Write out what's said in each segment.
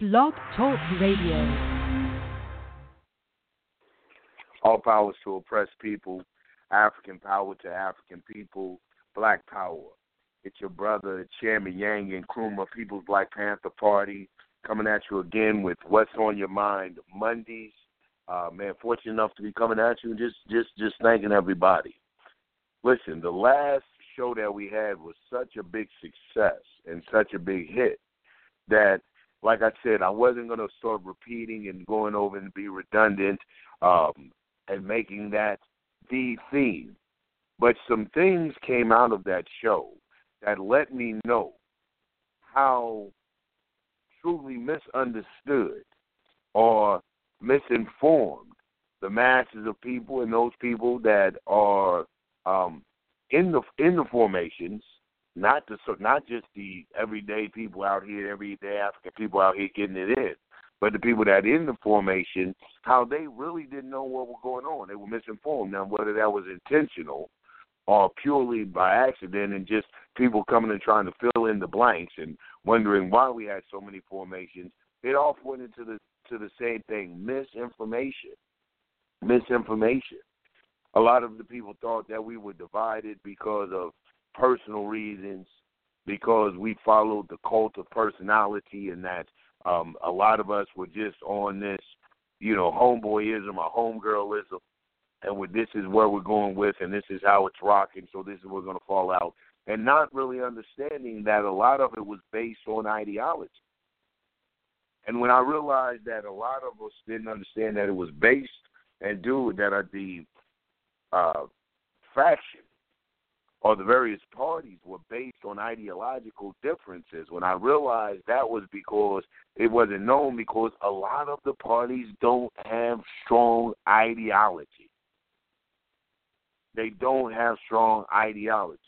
Blog Talk Radio. All powers to oppressed people, African power to African people, black power. It's your brother, Chairman Yang and Nkrumah, People's Black Panther Party, coming at you again with What's on Your Mind Mondays. Uh, man, fortunate enough to be coming at you, just just just thanking everybody. Listen, the last show that we had was such a big success and such a big hit that like I said, I wasn't going to start repeating and going over and be redundant um, and making that the theme. But some things came out of that show that let me know how truly misunderstood or misinformed the masses of people and those people that are um, in the in the formations not the so not just the everyday people out here, everyday African people out here getting it in, but the people that in the formation, how they really didn't know what was going on. They were misinformed. Now, whether that was intentional or purely by accident, and just people coming and trying to fill in the blanks and wondering why we had so many formations, it all went into the to the same thing: misinformation. Misinformation. A lot of the people thought that we were divided because of personal reasons, because we followed the cult of personality, and that um, a lot of us were just on this, you know, homeboyism or homegirlism, and with this is where we're going with, and this is how it's rocking, so this is where we're going to fall out, and not really understanding that a lot of it was based on ideology. And when I realized that a lot of us didn't understand that it was based and due that are the uh, faction or the various parties were based on ideological differences. When I realized that was because it wasn't known because a lot of the parties don't have strong ideology. They don't have strong ideology.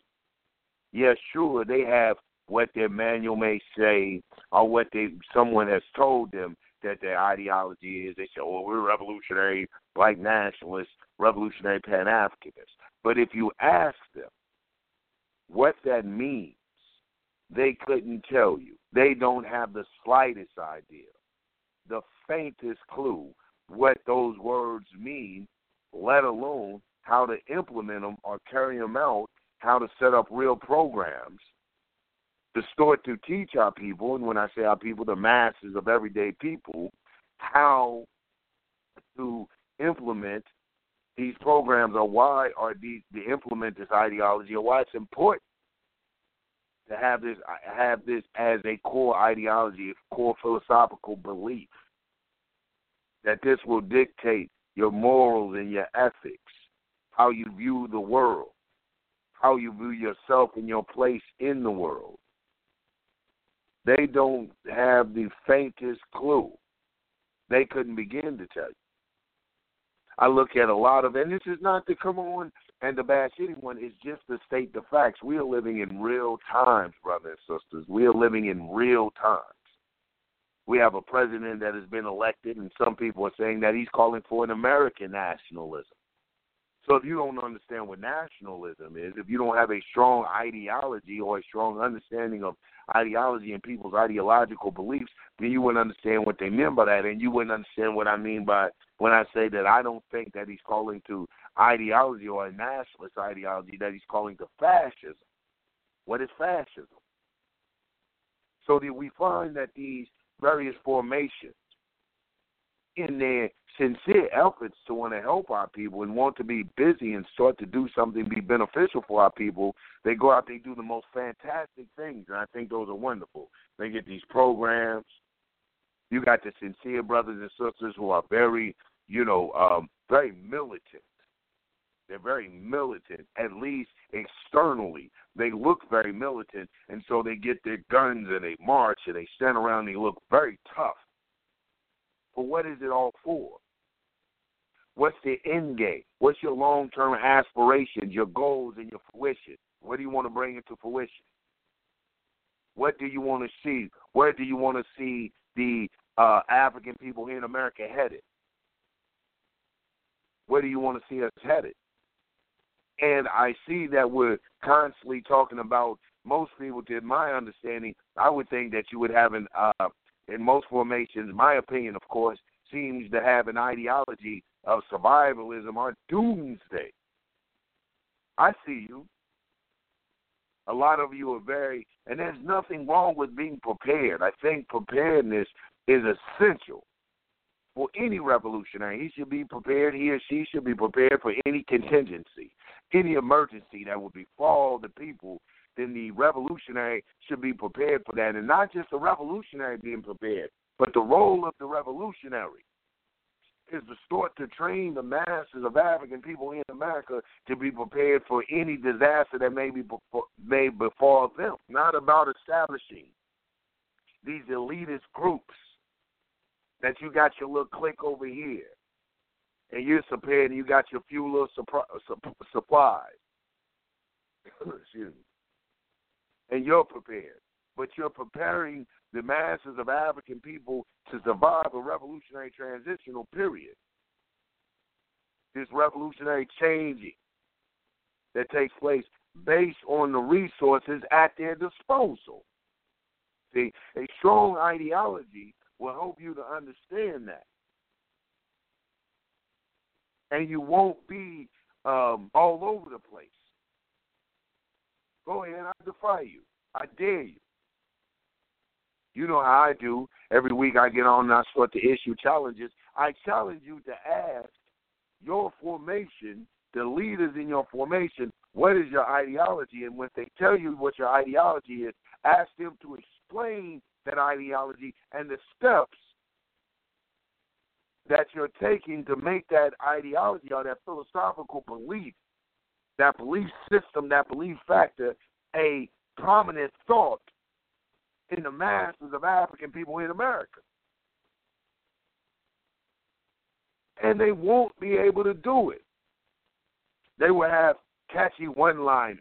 Yeah, sure, they have what their manual may say or what they someone has told them that their ideology is. They say, "Oh, we're revolutionary, black nationalists, revolutionary Pan Africanists." But if you ask them, what that means, they couldn't tell you. They don't have the slightest idea, the faintest clue what those words mean, let alone how to implement them or carry them out, how to set up real programs to start to teach our people, and when I say our people, the masses of everyday people, how to implement these programs or why are these to implement this ideology or why it's important to have this have this as a core ideology, a core philosophical belief that this will dictate your morals and your ethics, how you view the world, how you view yourself and your place in the world. They don't have the faintest clue. They couldn't begin to tell you. I look at a lot of, and this is not to come on and to bash anyone. It's just to state the facts. We are living in real times, brothers and sisters. We are living in real times. We have a president that has been elected, and some people are saying that he's calling for an American nationalism. So if you don't understand what nationalism is, if you don't have a strong ideology or a strong understanding of ideology and people's ideological beliefs, then you wouldn't understand what they mean by that, and you wouldn't understand what I mean by when I say that I don't think that he's calling to ideology or a nationalist ideology that he's calling to fascism. What is fascism? So that we find that these various formations, in their sincere efforts to want to help our people and want to be busy and start to do something be beneficial for our people, they go out, they do the most fantastic things, and I think those are wonderful. They get these programs. You got the sincere brothers and sisters who are very, you know, um, very militant. They're very militant, at least externally. They look very militant, and so they get their guns and they march and they stand around and they look very tough. But what is it all for? What's the end game? What's your long term aspirations, your goals, and your fruition? What do you want to bring into fruition? What do you want to see? Where do you want to see the uh, African people here in America headed? Where do you want to see us headed? And I see that we're constantly talking about most people, to my understanding, I would think that you would have an uh, in most formations, my opinion, of course, seems to have an ideology of survivalism or doomsday. I see you. A lot of you are very, and there's nothing wrong with being prepared. I think preparedness is essential for any revolutionary. He should be prepared, he or she should be prepared for any contingency, any emergency that would befall the people. Then the revolutionary should be prepared for that. And not just the revolutionary being prepared, but the role of the revolutionary is to start to train the masses of African people in America to be prepared for any disaster that may be before, may befall them. Not about establishing these elitist groups that you got your little clique over here, and you're prepared, and you got your few little supplies. Excuse me. And you're prepared, but you're preparing the masses of African people to survive a revolutionary transitional period. This revolutionary changing that takes place based on the resources at their disposal. See, a strong ideology will help you to understand that. And you won't be um, all over the place. Go ahead, I defy you. I dare you. You know how I do. Every week I get on and I start to issue challenges. I challenge you to ask your formation, the leaders in your formation, what is your ideology? And when they tell you what your ideology is, ask them to explain that ideology and the steps that you're taking to make that ideology or that philosophical belief, that belief system, that belief factor, a prominent thought in the masses of African people in America. And they won't be able to do it. They will have catchy one liners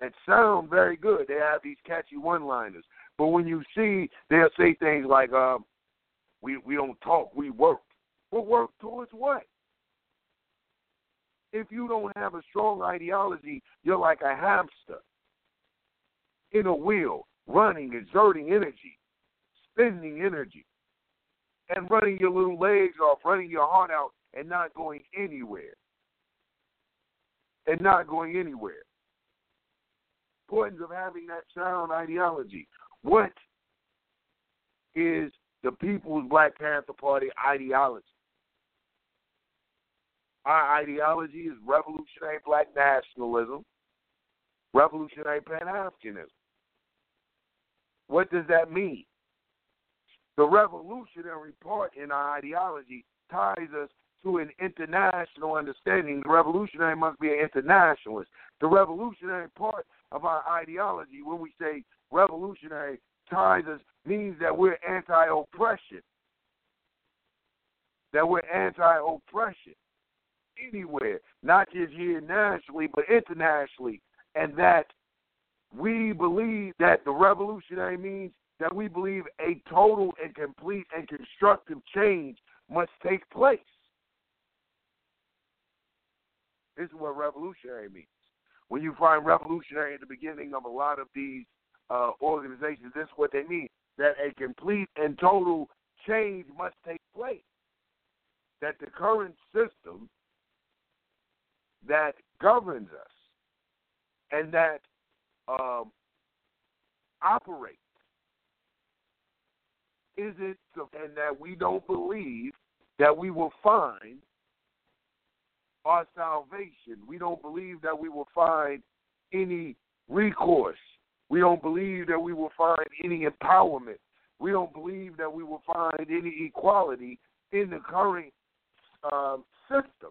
that sound very good. They have these catchy one liners. But when you see, they'll say things like, um, we, we don't talk, we work. Well, work towards what? If you don't have a strong ideology, you're like a hamster in a wheel, running, exerting energy, spending energy, and running your little legs off, running your heart out, and not going anywhere. And not going anywhere. Importance of having that sound ideology. What is the People's Black Panther Party ideology? Our ideology is revolutionary black nationalism, revolutionary Pan Africanism. What does that mean? The revolutionary part in our ideology ties us to an international understanding. The revolutionary must be an internationalist. The revolutionary part of our ideology, when we say revolutionary, ties us means that we're anti-oppression. That we're anti-oppression anywhere, not just here nationally, but internationally, and that we believe that the revolutionary means that we believe a total and complete and constructive change must take place. This is what revolutionary means. When you find revolutionary at the beginning of a lot of these uh, organizations, this is what they mean that a complete and total change must take place. That the current system that governs us and that um, operate is it and that we don't believe that we will find our salvation. We don't believe that we will find any recourse. We don't believe that we will find any empowerment. We don't believe that we will find any equality in the current um, system.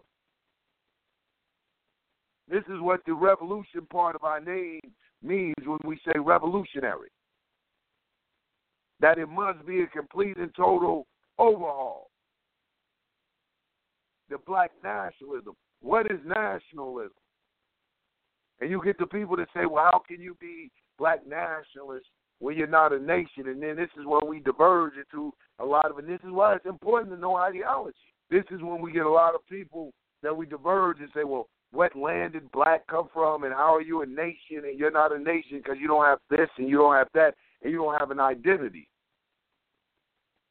This is what the revolution part of our name means when we say revolutionary. That it must be a complete and total overhaul. The black nationalism. What is nationalism? And you get the people that say, well, how can you be black nationalist when you're not a nation? And then this is where we diverge into a lot of. And this is why it's important to know ideology. This is when we get a lot of people that we diverge and say, well, what land did black come from and how are you a nation and you're not a nation because you don't have this and you don't have that and you don't have an identity.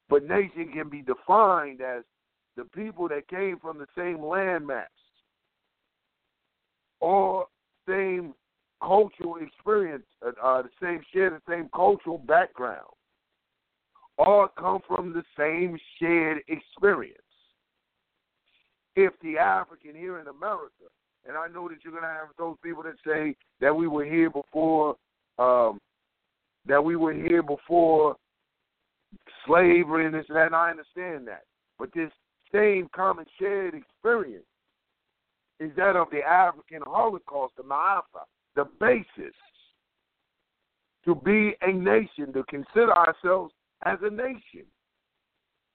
But nation can be defined as the people that came from the same landmass or same cultural experience, uh, uh, the same share the same cultural background, all come from the same shared experience. If the African here in America, and I know that you're to have those people that say that we were here before, um, that we were here before slavery and this and that, and I understand that. But this same common shared experience is that of the African Holocaust, the Ma'afa, the basis to be a nation, to consider ourselves as a nation.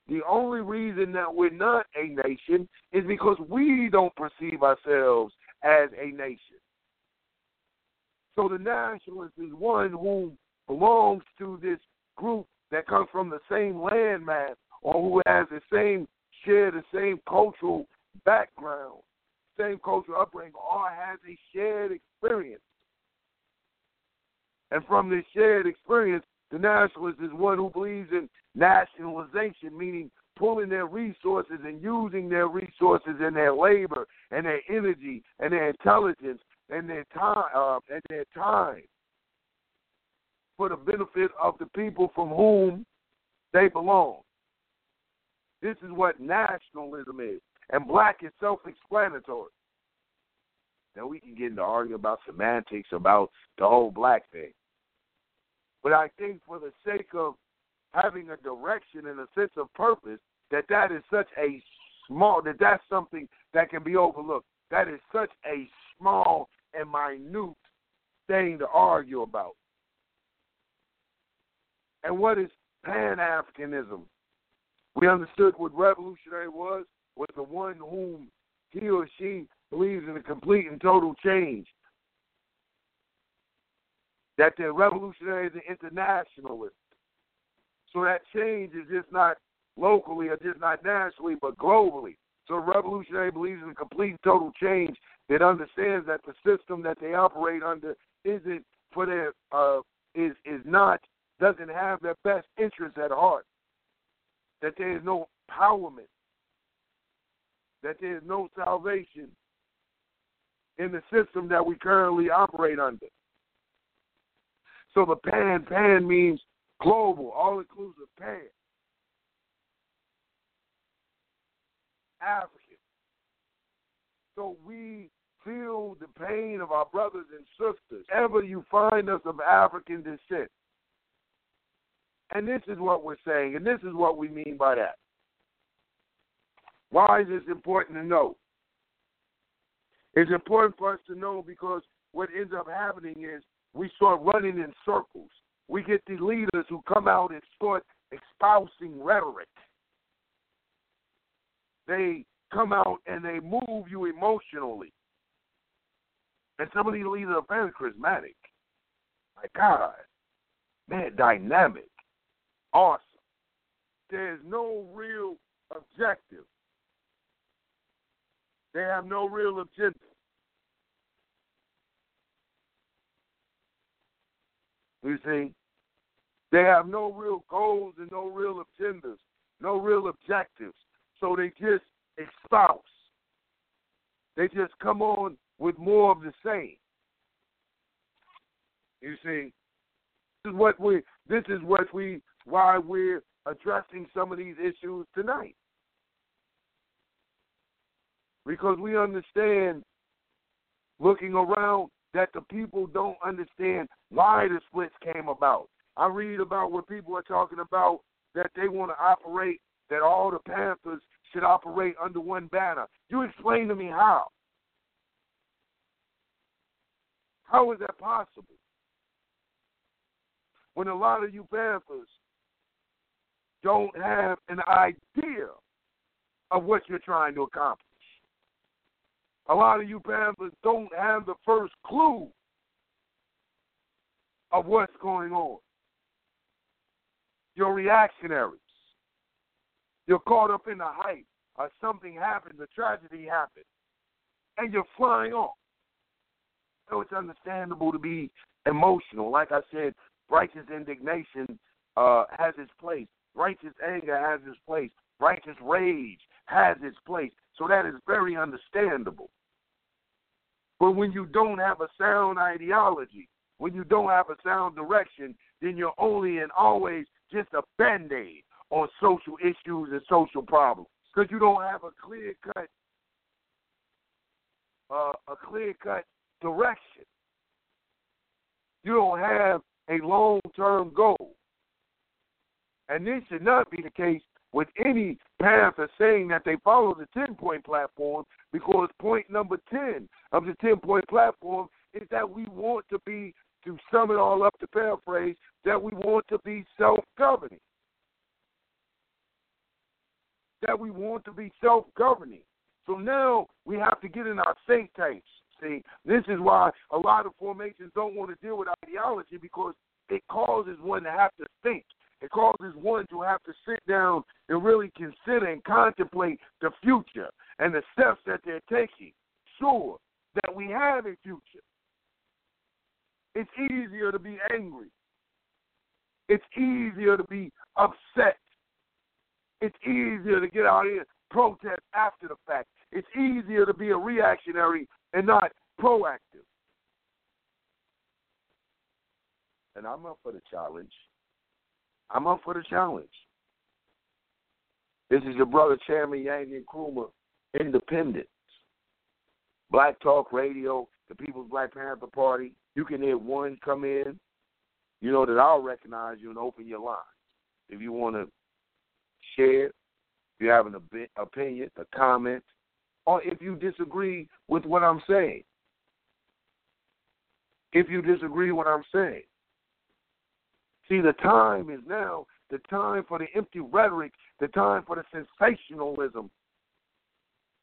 The only reason that we're not a nation is because we don't perceive ourselves as a nation. So the nationalist is one who belongs to this group that comes from the same landmass or who has the same share the same cultural background, same cultural upbringing, or has a shared experience. And from this shared experience, the nationalist is one who believes in nationalization, meaning pulling their resources and using their resources and their labor and their energy and their intelligence and their time uh, and their time for the benefit of the people from whom they belong. This is what nationalism is. And black is self explanatory. Now we can get into arguing about semantics about the whole black thing. But I think for the sake of having a direction and a sense of purpose, that that is such a small that that's something that can be overlooked. That is such a small and minute thing to argue about. And what is Pan Africanism? We understood what revolutionary was, was the one whom he or she believes in a complete and total change. That the revolutionary is an internationalist. So that change is just not locally or just not nationally, but globally. So revolutionary believes in complete and total change that understands that the system that they operate under isn't for their uh, is is not doesn't have their best interests at heart that there is no empowerment, that there is no salvation in the system that we currently operate under. So the pan, pan means global, all inclusive pan. African. So we feel the pain of our brothers and sisters. Ever you find us of African descent, and this is what we're saying, and this is what we mean by that. Why is this important to know? It's important for us to know because what ends up happening is we start running in circles. We get the leaders who come out and start espousing rhetoric. They come out and they move you emotionally. And some of these leaders are very charismatic. My God, man, dynamic awesome. There's no real objective. They have no real agenda. You see? They have no real goals and no real agendas, no real objectives. So they just espouse. They just come on with more of the same. You see, this is what we this is what we why we're addressing some of these issues tonight. Because we understand, looking around, that the people don't understand why the splits came about. I read about where people are talking about that they want to operate, that all the Panthers should operate under one banner. You explain to me how. How is that possible? When a lot of you Panthers don't have an idea of what you're trying to accomplish. A lot of you Panthers don't have the first clue of what's going on. You're reactionaries. You're caught up in the hype or something happened, a tragedy happened, and you're flying off. So it's understandable to be emotional. Like I said, righteous indignation uh, has its place. Righteous anger has its place. Righteous rage has its place. So that is very understandable. But when you don't have a sound ideology, when you don't have a sound direction, then you're only and always just a band aid on social issues and social problems. Because you don't have a clear cut uh, a clear cut direction. You don't have a long term goal. And this should not be the case with any pastor saying that they follow the 10 point platform because point number 10 of the 10 point platform is that we want to be, to sum it all up to paraphrase, that we want to be self governing. That we want to be self governing. So now we have to get in our think tanks. See, this is why a lot of formations don't want to deal with ideology because it causes one to have to think. It causes one to have to sit down and really consider and contemplate the future and the steps that they're taking. Sure, that we have a future. It's easier to be angry. It's easier to be upset. It's easier to get out here protest after the fact. It's easier to be a reactionary and not proactive. And I'm up for the challenge. I'm up for the challenge. This is your brother Chairman Yang Nkrumah, Independence. Blog Talk Radio, the People's Black Panther Party. You can hear one come in. You know that I'll recognize you and open your line. If you want to share, if you have an opinion, a comment, or if you disagree with what I'm saying. If you disagree with what I'm saying. See, the time is now the time for the empty rhetoric, the time for the sensationalism.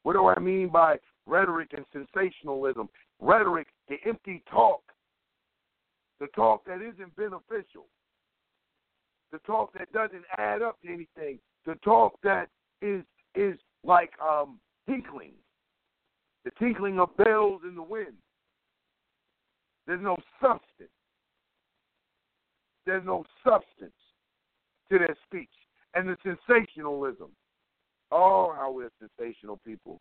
What do I mean by rhetoric and sensationalism? Rhetoric, the empty talk, the talk that isn't beneficial, the talk that doesn't add up to anything, the talk that is is like um, tinkling, the tinkling of bells in the wind. There's no substance. There's no substance to their speech. And the sensationalism. Oh, how we're sensational people.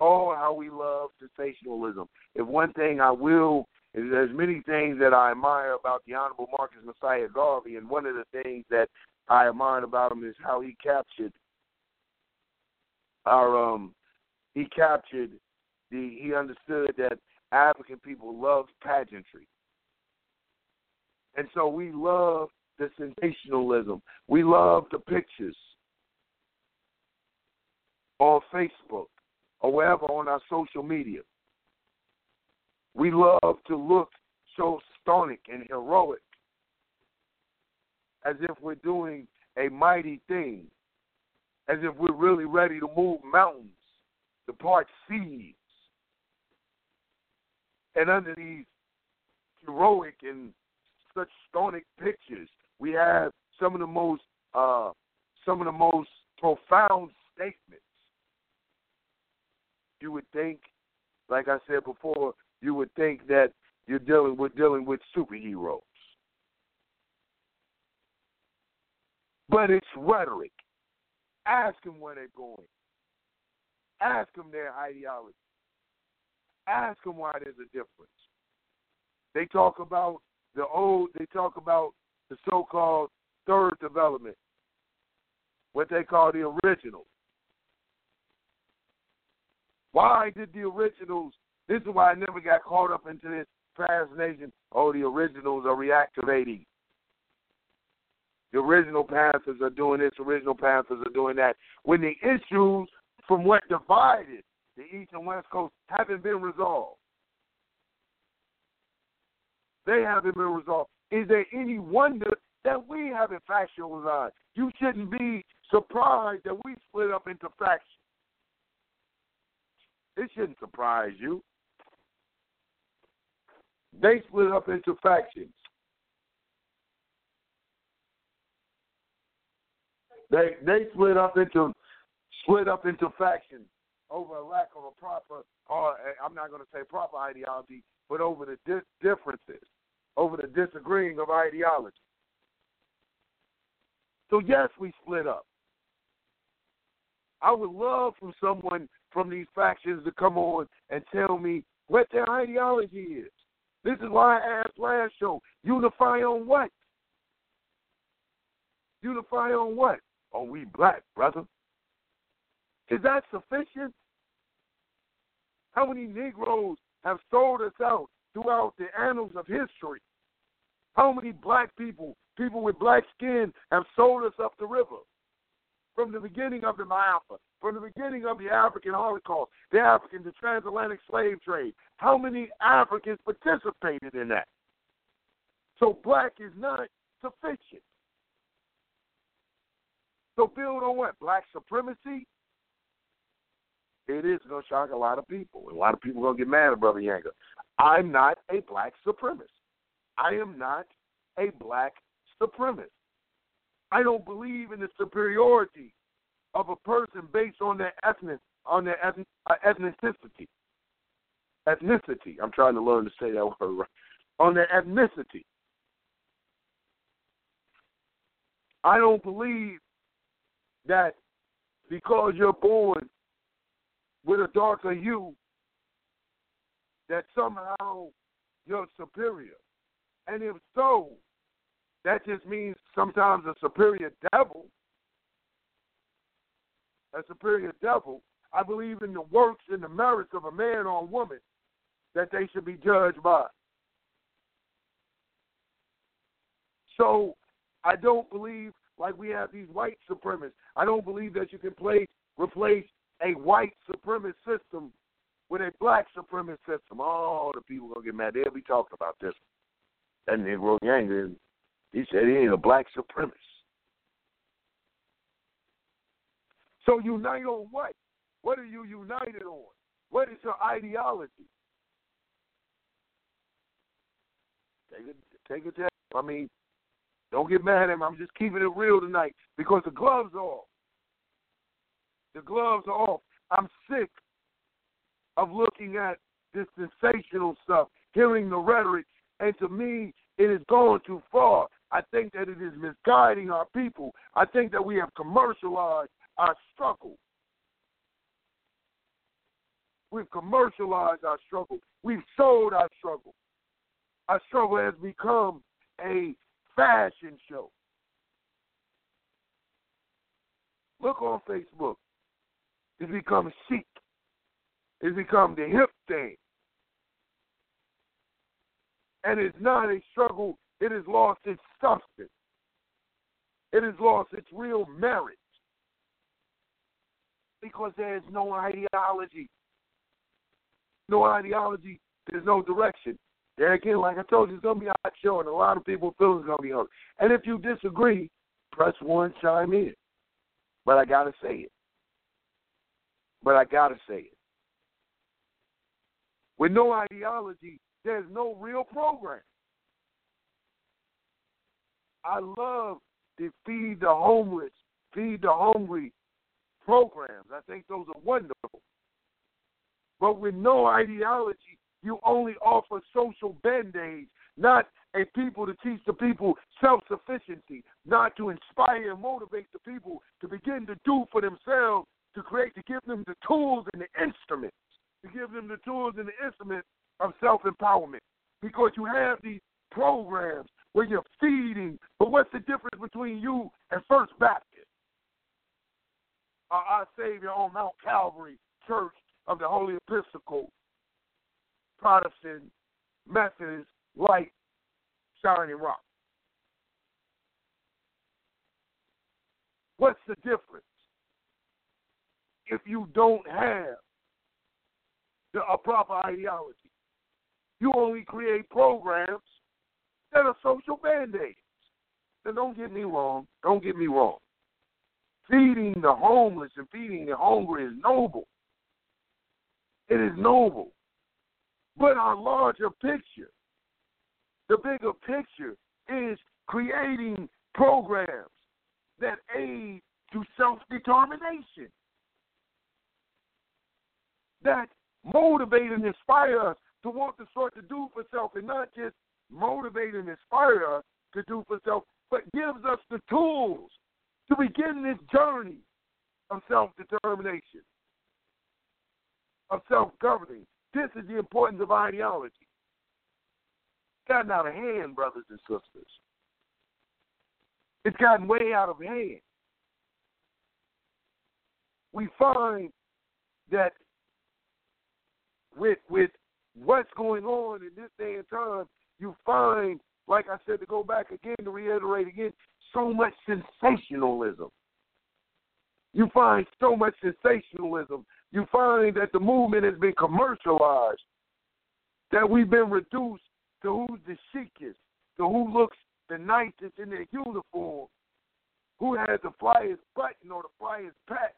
Oh, how we love sensationalism. If one thing I will, there's many things that I admire about the Honorable Marcus Messiah Garvey, and one of the things that I admire about him is how he captured our um he captured the he understood that African people love pageantry. And so we love the sensationalism. We love the pictures on Facebook or wherever on our social media. We love to look so stonic and heroic as if we're doing a mighty thing, as if we're really ready to move mountains, to part seas. And under these heroic and such stonic pictures. We have some of the most uh, some of the most profound statements. You would think, like I said before, you would think that you're dealing with dealing with superheroes. But it's rhetoric. Ask them where they're going. Ask them their ideology. Ask them why there's a difference. They talk about the old they talk about the so called third development, what they call the original. Why did the originals this is why I never got caught up into this fascination. Oh, the originals are reactivating. The original Panthers are doing this, original Panthers are doing that. When the issues from what divided the East and West Coast haven't been resolved. They haven't been resolved. Is there any wonder that we haven't factionalized? You shouldn't be surprised that we split up into factions. It shouldn't surprise you. They split up into factions. They they split up into split up into factions over a lack of a proper, or I'm not going to say proper ideology, but over the di- differences. Over the disagreeing of ideology. So yes, we split up. I would love for someone from these factions to come on and tell me what their ideology is. This is why I asked last show, unify on what? Unify on what? Are we black, brother? Is that sufficient? How many Negroes have sold us out throughout the annals of history? How many black people, people with black skin, have sold us up the river? From the beginning of the Ma'afa, from the beginning of the African Holocaust, the African, the transatlantic slave trade. How many Africans participated in that? So black is not sufficient. So build on what? Black supremacy? It is going to shock a lot of people. A lot of people are going to get mad at Brother Yanga. I'm not a black supremacist. I am not a black supremacist. I don't believe in the superiority of a person based on their ethnic on their uh, ethnicity. Ethnicity. I'm trying to learn to say that word right. On their ethnicity. I don't believe that because you're born with a darker hue, that somehow you're superior. And if so, that just means sometimes a superior devil, a superior devil. I believe in the works and the merits of a man or a woman that they should be judged by. So I don't believe like we have these white supremacists. I don't believe that you can place replace a white supremacist system with a black supremacist system. all the people gonna get mad. They'll be talking about this. That Negro Yang, he said he ain't a black supremacist. So unite on what? What are you united on? What is your ideology? Take it, take it to. I mean, don't get mad at him. I'm just keeping it real tonight because the gloves are off. The gloves are off. I'm sick of looking at this sensational stuff, hearing the rhetoric, and to me, it is going too far. I think that it is misguiding our people. I think that we have commercialized our struggle. We've commercialized our struggle. We've sold our struggle. Our struggle has become a fashion show. Look on Facebook. It's become chic. It's become the hip thing. And it's not a struggle. It has lost its substance. It has lost its real merit. Because there is no ideology. No ideology. There's no direction. There again, like I told you, it's gonna be a hot show, and a lot of people feel it's gonna be hard. And if you disagree, press one, chime in. But I gotta say it. But I gotta say it. With no ideology, there's no real program. I love the feed the homeless, feed the hungry programs. I think those are wonderful. But with no ideology, you only offer social band aids, not a people to teach the people self sufficiency, not to inspire and motivate the people to begin to do for themselves, to create, to give them the tools and the instruments, to give them the tools and the instruments of self empowerment. Because you have these programs where you're feeding, but what's the difference between you and First Baptist? Uh, our Savior on Mount Calvary Church of the Holy Episcopal Protestant, Methodist, Light, Shining Rock. What's the difference? If you don't have a proper ideology, you only create programs that are social band aids. Now, don't get me wrong. Don't get me wrong. Feeding the homeless and feeding the hungry is noble. It is noble. But our larger picture, the bigger picture, is creating programs that aid to self determination, that motivate and inspire us to want to start to do for self and not just motivate and inspire us to do for self, but gives us the tools to begin this journey of self determination, of self governing. This is the importance of ideology. It's gotten out of hand, brothers and sisters. It's gotten way out of hand. We find that with with what's going on in this day and time, you find, like I said, to go back again to reiterate again, so much sensationalism. You find so much sensationalism. You find that the movement has been commercialized, that we've been reduced to who's the chicest, to who looks the nicest in their uniform, who has the flyest button or the flyest patch.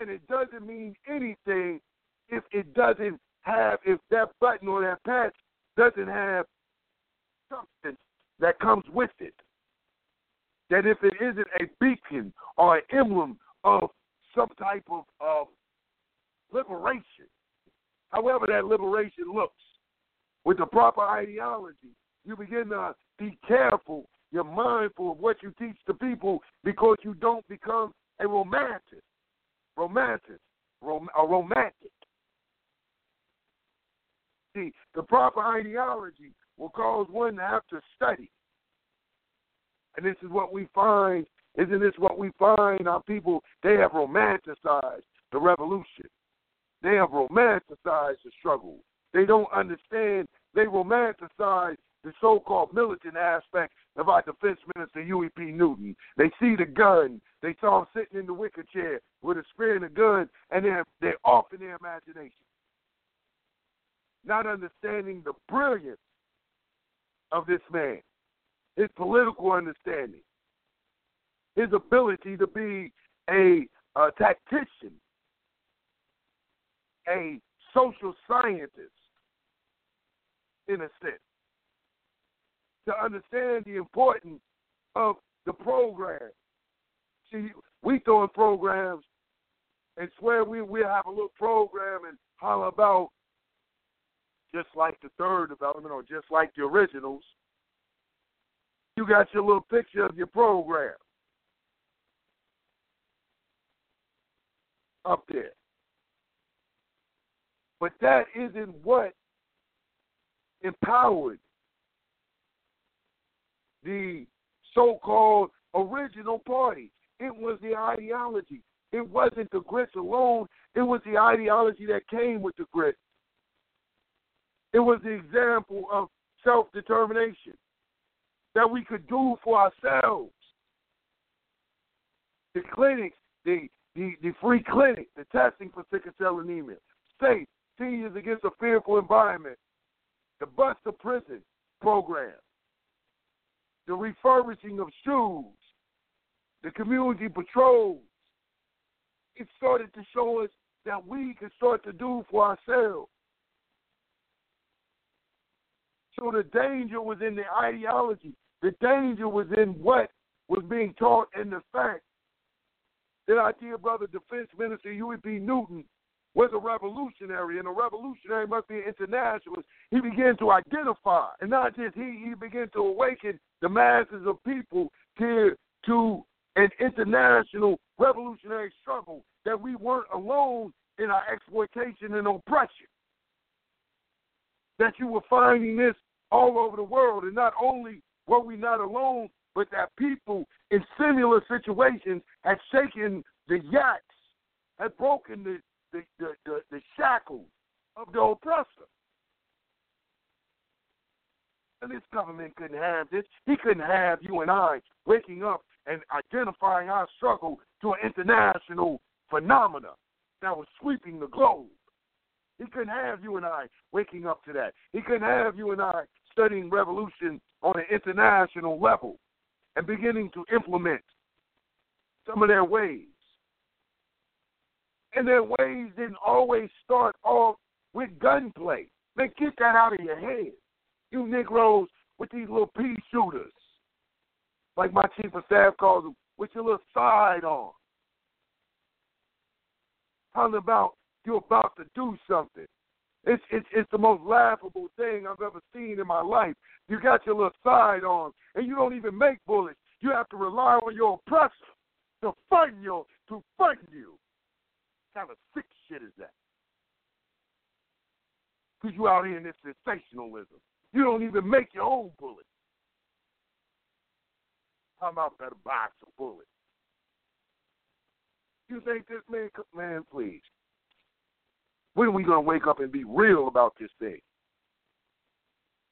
And it doesn't mean anything if it doesn't have, if that button or that patch doesn't have substance that comes with it. That if it isn't a beacon or an emblem of some type of, of liberation, however that liberation looks, with the proper ideology, you begin to be careful. You're mindful of what you teach the people because you don't become a romantic, romantic, rom- a romantic. See, the proper ideology will cause one to have to study. And this is what we find, isn't this what we find? Our people, they have romanticized the revolution. They have romanticized the struggle. They don't understand. They romanticize the so-called militant aspect of our defense minister Huey P. Newton. They see the gun. They saw him sitting in the wicker chair with a spear and a gun, and they're they're off in their imagination, not understanding the brilliance of this man, his political understanding, his ability to be a, a tactician, a social scientist, in a sense, to understand the importance of the program. See, we throwing programs and swear we we have a little program and holler about just like the third development or just like the originals. You got your little picture of your program up there. But that isn't what empowered the so called original party. It was the ideology. It wasn't the grits alone, it was the ideology that came with the grits. It was the example of self determination that we could do for ourselves. The clinics, the, the, the free clinic, the testing for sickle cell anemia, safe, seniors against a fearful environment, the bus to prison program, the refurbishing of shoes, the community patrols. It started to show us that we can start to do for ourselves. So the danger was in the ideology. The danger was in what was being taught and the fact that our dear brother, Defense Minister Huey P. Newton, was a revolutionary, and a revolutionary must be an internationalist. He began to identify, and not just he, he began to awaken the masses of people to, to an international revolutionary struggle, that we weren't alone in our exploitation and oppression. That you were finding this all over the world, and not only were we not alone, but that people in similar situations had shaken the yaks, had broken the, the, the, the, the shackles of the oppressor. And this government couldn't have this. He couldn't have you and I waking up and identifying our struggle to an international phenomena that was sweeping the globe. He couldn't have you and I waking up to that. He couldn't have you and I studying revolution on an international level and beginning to implement some of their ways. And their ways didn't always start off with gunplay. Man, get that out of your head. You Negroes with these little pea shooters, like my chief of staff calls them, with your little side on. Talking about you're about to do something. It's, it's it's the most laughable thing I've ever seen in my life. You got your little side sidearm, and you don't even make bullets. You have to rely on your oppressor to fund you to fund you. Kind of sick shit is that? Because you out here in this sensationalism. You don't even make your own bullets. How about better buy some bullets? You think this man, man, please. When are we going to wake up and be real about this thing?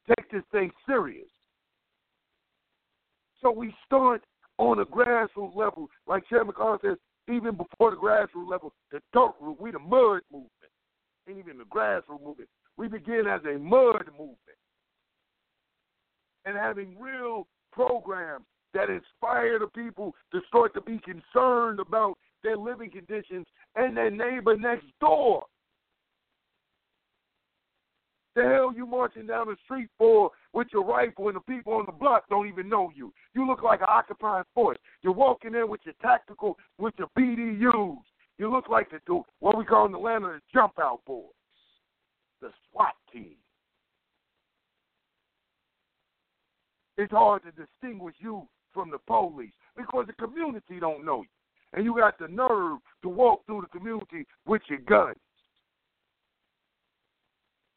Take this thing serious. So we start on a grassroots level, like Chairman McConnell says, even before the grassroots level, the dirt root, we the mud movement, ain't even the grassroots movement. We begin as a mud movement and having real programs that inspire the people to start to be concerned about their living conditions and their neighbor next door. The hell you marching down the street for with your rifle and the people on the block don't even know you. You look like an occupying force. You're walking in with your tactical, with your BDUs. You look like the dude, what we call in Atlanta the jump out boys, the SWAT team. It's hard to distinguish you from the police because the community don't know you. And you got the nerve to walk through the community with your gun.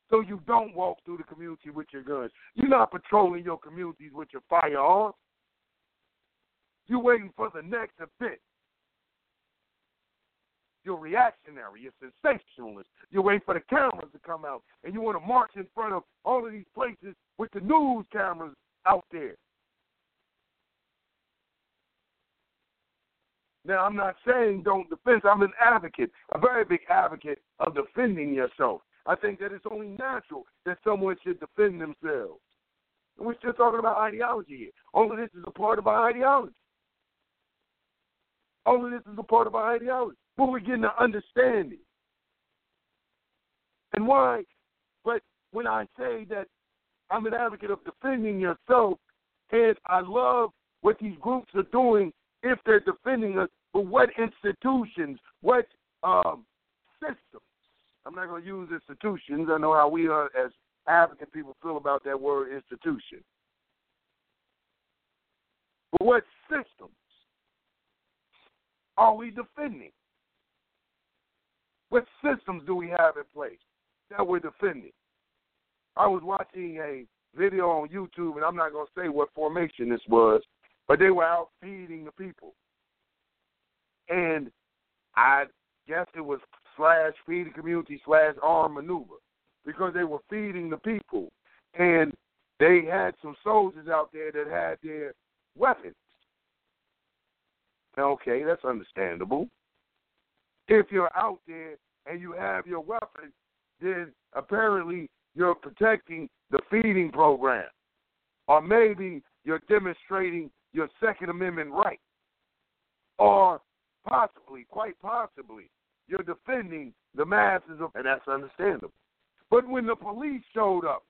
So you don't walk through the community with your guns. You're not patrolling your communities with your firearms. You're waiting for the next event. You're reactionary. You're sensationalist. You're waiting for the cameras to come out. And you want to march in front of all of these places with the news cameras out there. Now, I'm not saying don't defend. I'm an advocate, a very big advocate of defending yourself. I think that it's only natural that someone should defend themselves. And we're still talking about ideology here. Of this is a part of our ideology. Of this is a part of our ideology. But we're getting to understanding. And why? But when I say that I'm an advocate of defending yourself, and I love what these groups are doing if they're defending us, but what institutions, what um, systems? I'm not going to use institutions. I know how we are as African people feel about that word institution. But what systems are we defending? What systems do we have in place that we're defending? I was watching a video on YouTube, and I'm not going to say what formation this was, but they were out feeding the people. And I guess it was slash feeding community slash armed maneuver because they were feeding the people. And they had some soldiers out there that had their weapons. Okay, that's understandable. If you're out there and you have your weapons, then apparently you're protecting the feeding program. Or maybe you're demonstrating your Second Amendment right. Or possibly, quite possibly, you're defending the masses of, and that's understandable. But when the police showed up,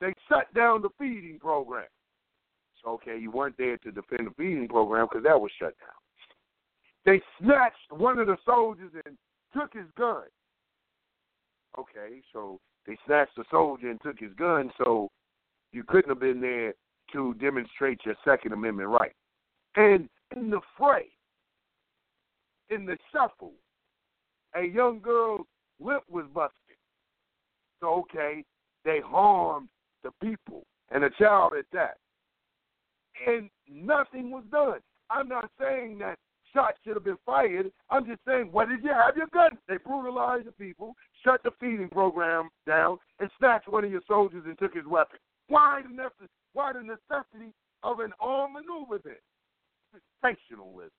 they shut down the feeding program. So, okay, you weren't there to defend the feeding program because that was shut down. They snatched one of the soldiers and took his gun. Okay, so they snatched the soldier and took his gun, so you couldn't have been there to demonstrate your Second Amendment right. And in the fray, in the shuffle, a young girl's lip was busted. So, okay, they harmed the people and a child at that. And nothing was done. I'm not saying that shots should have been fired. I'm just saying, why did you have your gun? They brutalized the people, shut the feeding program down, and snatched one of your soldiers and took his weapon. Why the necessity, why the necessity of an armed maneuver then? Sensationalism.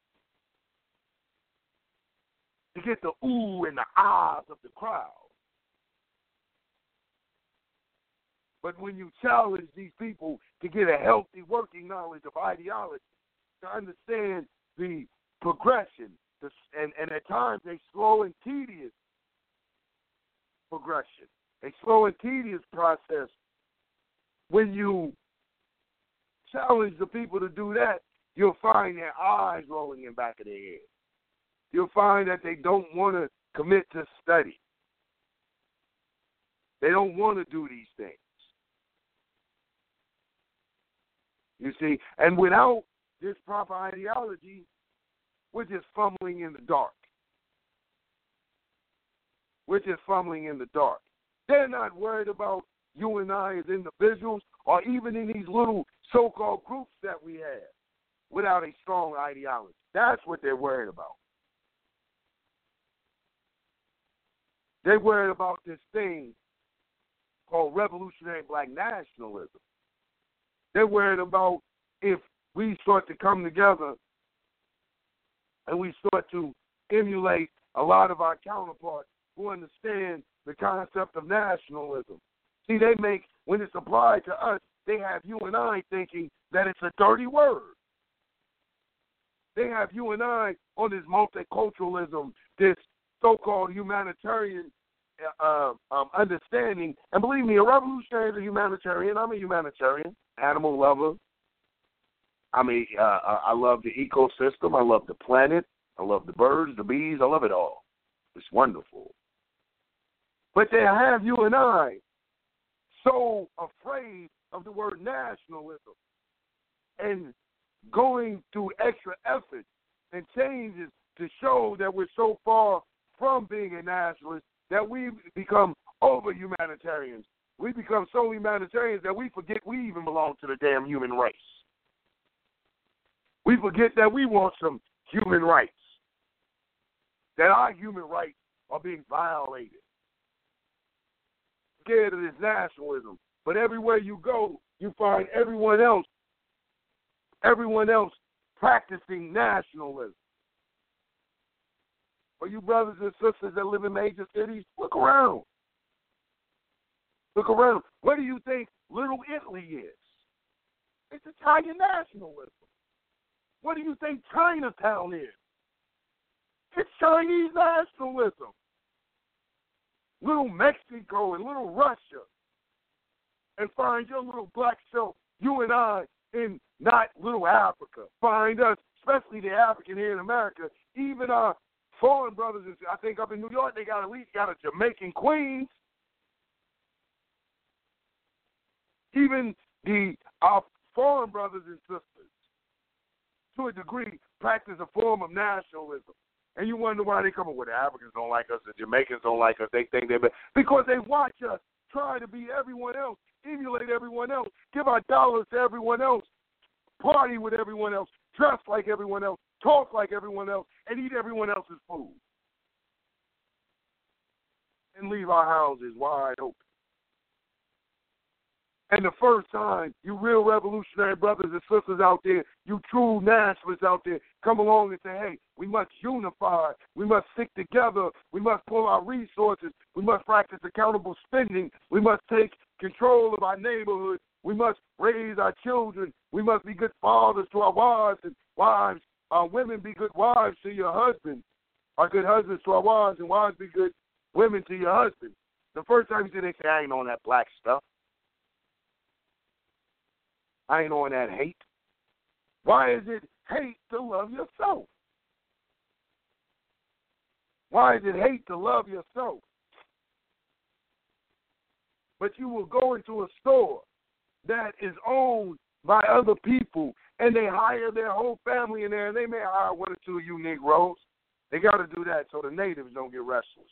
To get the ooh and the ahs of the crowd. But when you challenge these people to get a healthy working knowledge of ideology, to understand the progression, the, and, and at times a slow and tedious progression, a slow and tedious process. When you challenge the people to do that, you'll find their eyes rolling in back of their head. You'll find that they don't want to commit to study. They don't want to do these things. You see, and without this proper ideology, we're just fumbling in the dark. We're just fumbling in the dark. They're not worried about you and I as individuals or even in these little so called groups that we have without a strong ideology. That's what they're worried about. They're worried about this thing called revolutionary black nationalism. They're worried about if we start to come together and we start to emulate a lot of our counterparts who understand the concept of nationalism. See, they make, when it's applied to us, they have you and I thinking that it's a dirty word. They have you and I on this multiculturalism, this so called humanitarian uh, um, understanding. And believe me, a revolutionary is a humanitarian. I'm a humanitarian, animal lover. I mean, uh, I love the ecosystem. I love the planet. I love the birds, the bees. I love it all. It's wonderful. But they have you and I so afraid of the word nationalism and going through extra effort and changes to show that we're so far from being a nationalist that we become over humanitarians. We become so humanitarians that we forget we even belong to the damn human race. We forget that we want some human rights, that our human rights are being violated. Scared of this nationalism. But everywhere you go, you find everyone else, everyone else practicing nationalism. For you brothers and sisters that live in major cities, look around. Look around. What do you think Little Italy is? It's Italian nationalism. What do you think Chinatown is? It's Chinese nationalism. Little Mexico and little Russia. And find your little black self, you and I, in not little Africa. Find us, especially the African here in America, even our foreign brothers. And I think up in New York, they got at least got a Jamaican Queens. Even the our foreign brothers and sisters, to a degree, practice a form of nationalism. And you wonder why they come up with the Africans don't like us, the Jamaicans don't like us. They think they're because they watch us try to be everyone else, emulate everyone else, give our dollars to everyone else, party with everyone else, dress like everyone else, talk like everyone else, and eat everyone else's food. And leave our houses wide open. And the first time you real revolutionary brothers and sisters out there, you true nationalists out there, come along and say, hey, we must unify. We must stick together. We must pull our resources. We must practice accountable spending. We must take control of our neighborhood. We must raise our children. We must be good fathers to our wives and wives. Our women be good wives to your husbands. Our good husbands to our wives and wives be good women to your husbands. The first time you say they say, I ain't on that black stuff. I ain't on that hate. Why is it hate to love yourself? Why is it hate to love yourself? But you will go into a store that is owned by other people and they hire their whole family in there and they may hire one or two of you Negroes. They got to do that so the natives don't get restless.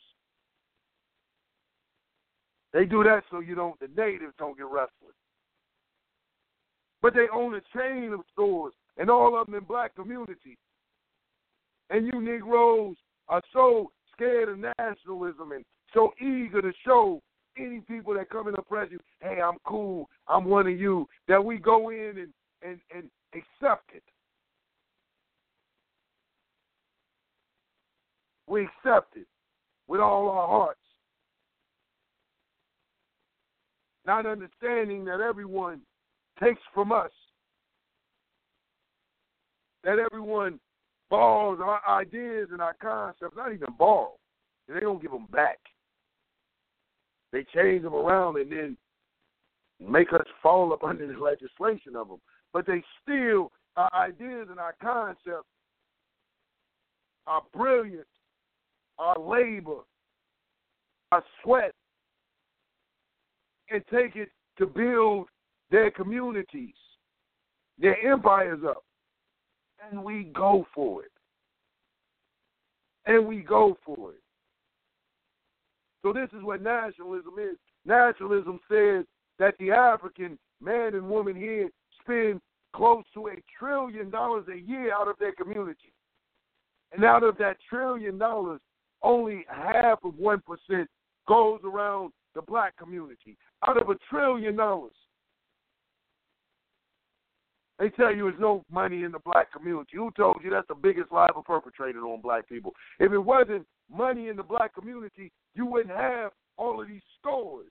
They do that so you don't the natives don't get restless. But they own a chain of stores, and all of them in black communities. And you Negroes are so scared of nationalism and so eager to show any people that come and oppress you, hey, I'm cool, I'm one of you, that we go in and, and, and accept it. We accept it with all our hearts. Not understanding that everyone takes from us. That everyone borrows our ideas and our concepts, not even borrow. They don't give them back. They change them around and then make us fall up under the legislation of them. But they steal our ideas and our concepts, our brilliance, our labor, our sweat, and take it to build their communities, their empires up. And we go for it. And we go for it. So this is what nationalism is. Nationalism says that the African man and woman here spend close to a trillion dollars a year out of their community. And out of that trillion dollars, only half of 1% goes around the black community. Out of a trillion dollars. They tell you there's no money in the black community. Who told you that's the biggest lie ever perpetrated on black people? If it wasn't money in the black community, you wouldn't have all of these stores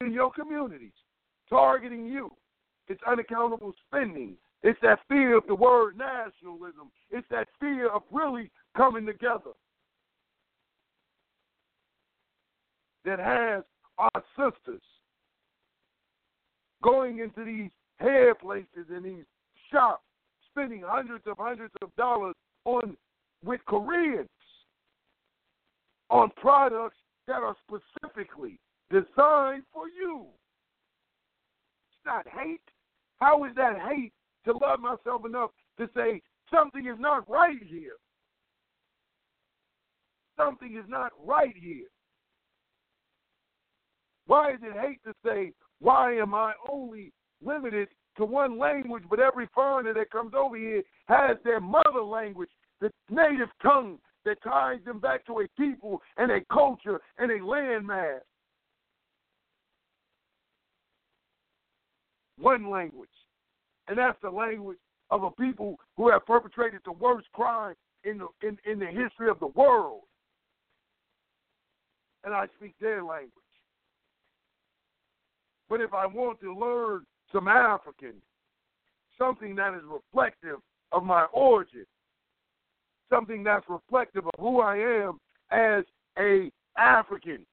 in your communities targeting you. It's unaccountable spending. It's that fear of the word nationalism. It's that fear of really coming together that has our sisters going into these hair places and these shops, spending hundreds of hundreds of dollars on with Koreans on products that are specifically designed for you. Not hate. How is that hate to love myself enough to say something is not right here? Something is not right here. Why is it hate to say why am I only limited to one language, but every foreigner that comes over here has their mother language, the native tongue that ties them back to a people and a culture and a landmass? One language. And that's the language of a people who have perpetrated the worst crime in the in, in the history of the world. And I speak their language. But if I want to learn some African, something that is reflective of my origin, something that's reflective of who I am as a African,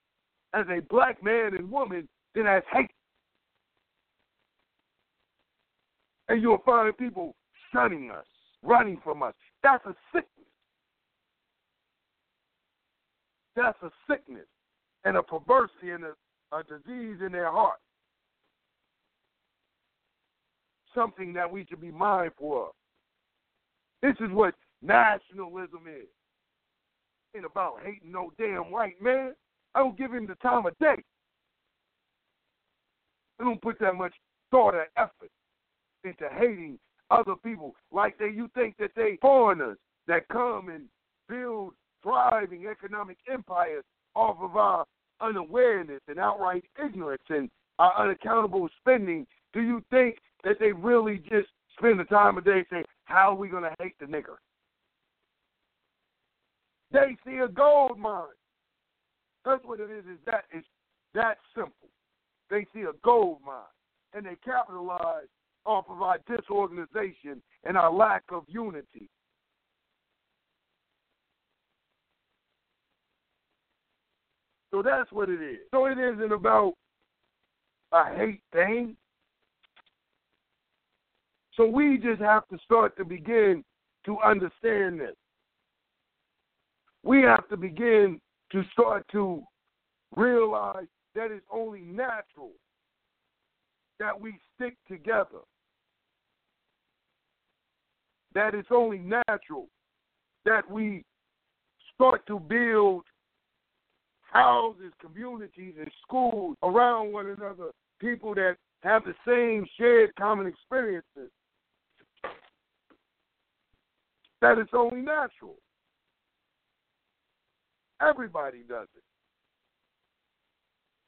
as a black man and woman, then that's hate. And you'll find people shunning us, running from us. That's a sickness. That's a sickness and a perversity and a, a disease in their heart. something that we should be mindful of. This is what nationalism is. Ain't about hating no damn white man. I don't give him the time of day. I don't put that much thought or effort into hating other people like they you think that they foreigners that come and build thriving economic empires off of our unawareness and outright ignorance and our unaccountable spending. Do you think that they really just spend the time of day saying, How are we gonna hate the nigger? They see a gold mine. That's what it is, is that it's that simple. They see a gold mine and they capitalize off of our disorganization and our lack of unity. So that's what it is. So it isn't about a hate thing. So we just have to start to begin to understand this. We have to begin to start to realize that it's only natural that we stick together. That it's only natural that we start to build houses, communities, and schools around one another, people that have the same shared common experiences that it's only natural. Everybody does it.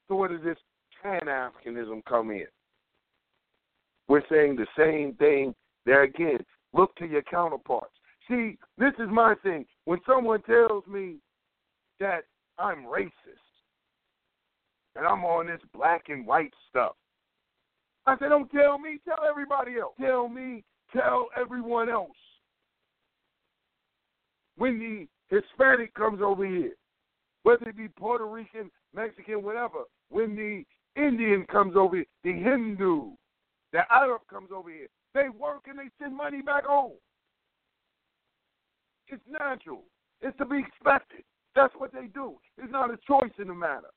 So where does this Pan Africanism come in? We're saying the same thing there again. Look to your counterparts. See, this is my thing. When someone tells me that I'm racist and I'm on this black and white stuff, I say, don't tell me, tell everybody else. Tell me, tell everyone else when the Hispanic comes over here, whether it be Puerto Rican, Mexican, whatever, when the Indian comes over here, the Hindu, the Arab comes over here, they work and they send money back home. It's natural. It's to be expected. That's what they do. It's not a choice in the matter.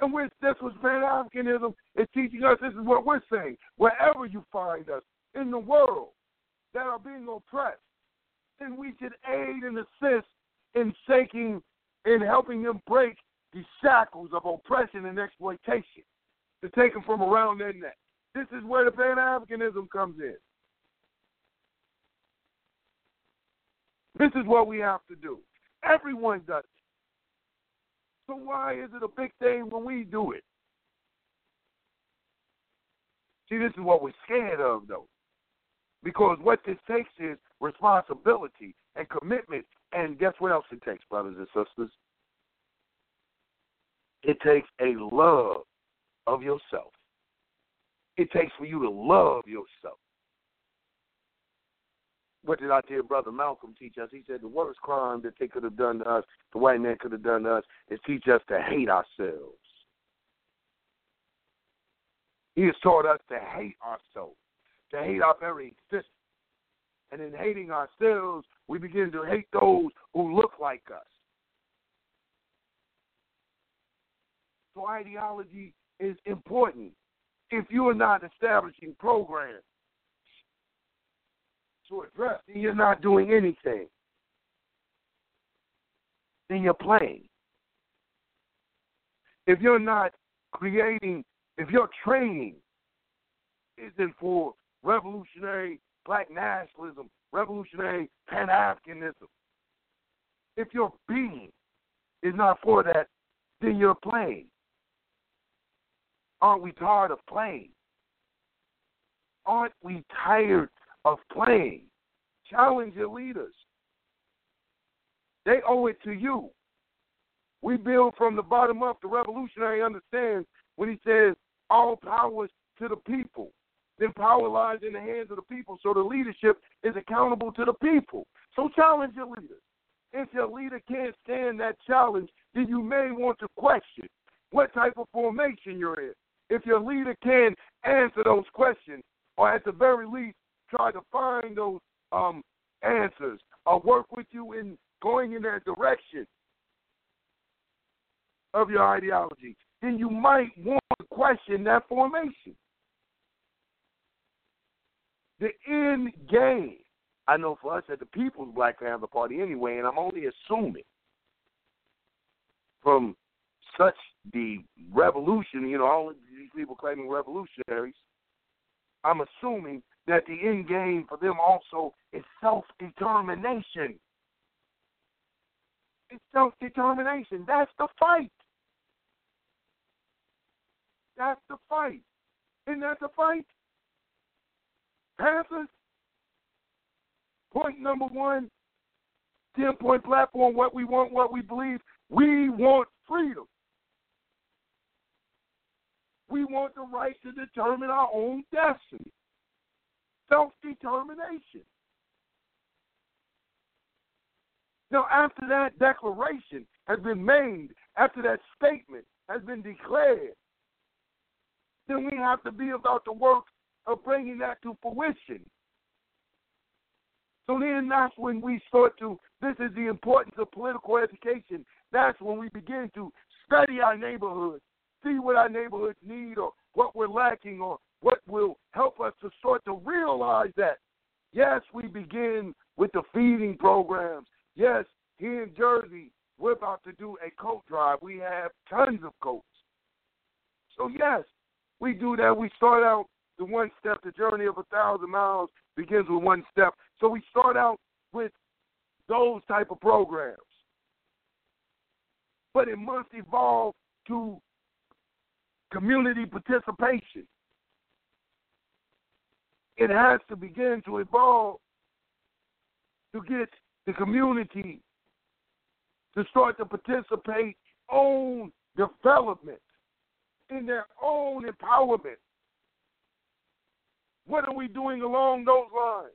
And that's what Pan Africanism is teaching us. This is what we're saying. Wherever you find us in the world that are being oppressed, then we should aid and assist in shaking, in helping them break the shackles of oppression and exploitation to take them from around their neck. This is where the Pan Africanism comes in. This is what we have to do. Everyone does it. So why is it a big thing when we do it? See, this is what we're scared of, though. Because what this takes is responsibility and commitment. And guess what else it takes, brothers and sisters? It takes a love of yourself. It takes for you to love yourself. What did I tell Brother Malcolm teach us? He said the worst crime that they could have done to us, the white man could have done to us, is teach us to hate ourselves. He has taught us to hate ourselves, to hate our very existence. And in hating ourselves, we begin to hate those who look like us. So ideology is important. If you are not establishing programs to address, then you're not doing anything. Then you're playing. If you're not creating, if your training isn't for revolutionary black nationalism, revolutionary Pan Africanism, if your being is not for that, then you're playing. Aren't we tired of playing? Aren't we tired of playing? Challenge your leaders. They owe it to you. We build from the bottom up. The revolutionary understands when he says all powers to the people. Then power lies in the hands of the people, so the leadership is accountable to the people. So challenge your leaders. If your leader can't stand that challenge, then you may want to question what type of formation you're in if your leader can answer those questions, or at the very least try to find those um, answers, or work with you in going in that direction of your ideology, then you might want to question that formation. The end game, I know for us at the People's Black Panther Party anyway, and I'm only assuming from such the revolution, you know, all these people claiming revolutionaries, I'm assuming that the end game for them also is self determination. It's self determination. That's the fight. That's the fight. Isn't that the fight? Panthers, point number one, 10 point platform, what we want, what we believe. We want freedom. We want the right to determine our own destiny. Self determination. Now, after that declaration has been made, after that statement has been declared, then we have to be about the work of bringing that to fruition. So then that's when we start to, this is the importance of political education. That's when we begin to study our neighborhoods, see what our neighborhoods need or what we're lacking or what will help us to start to realize that. Yes, we begin with the feeding programs. Yes, here in Jersey, we're about to do a coat drive. We have tons of coats. So, yes, we do that. We start out the one step, the journey of a thousand miles begins with one step. So we start out with those type of programs. But it must evolve to community participation. It has to begin to evolve to get the community to start to participate own development in their own empowerment. What are we doing along those lines?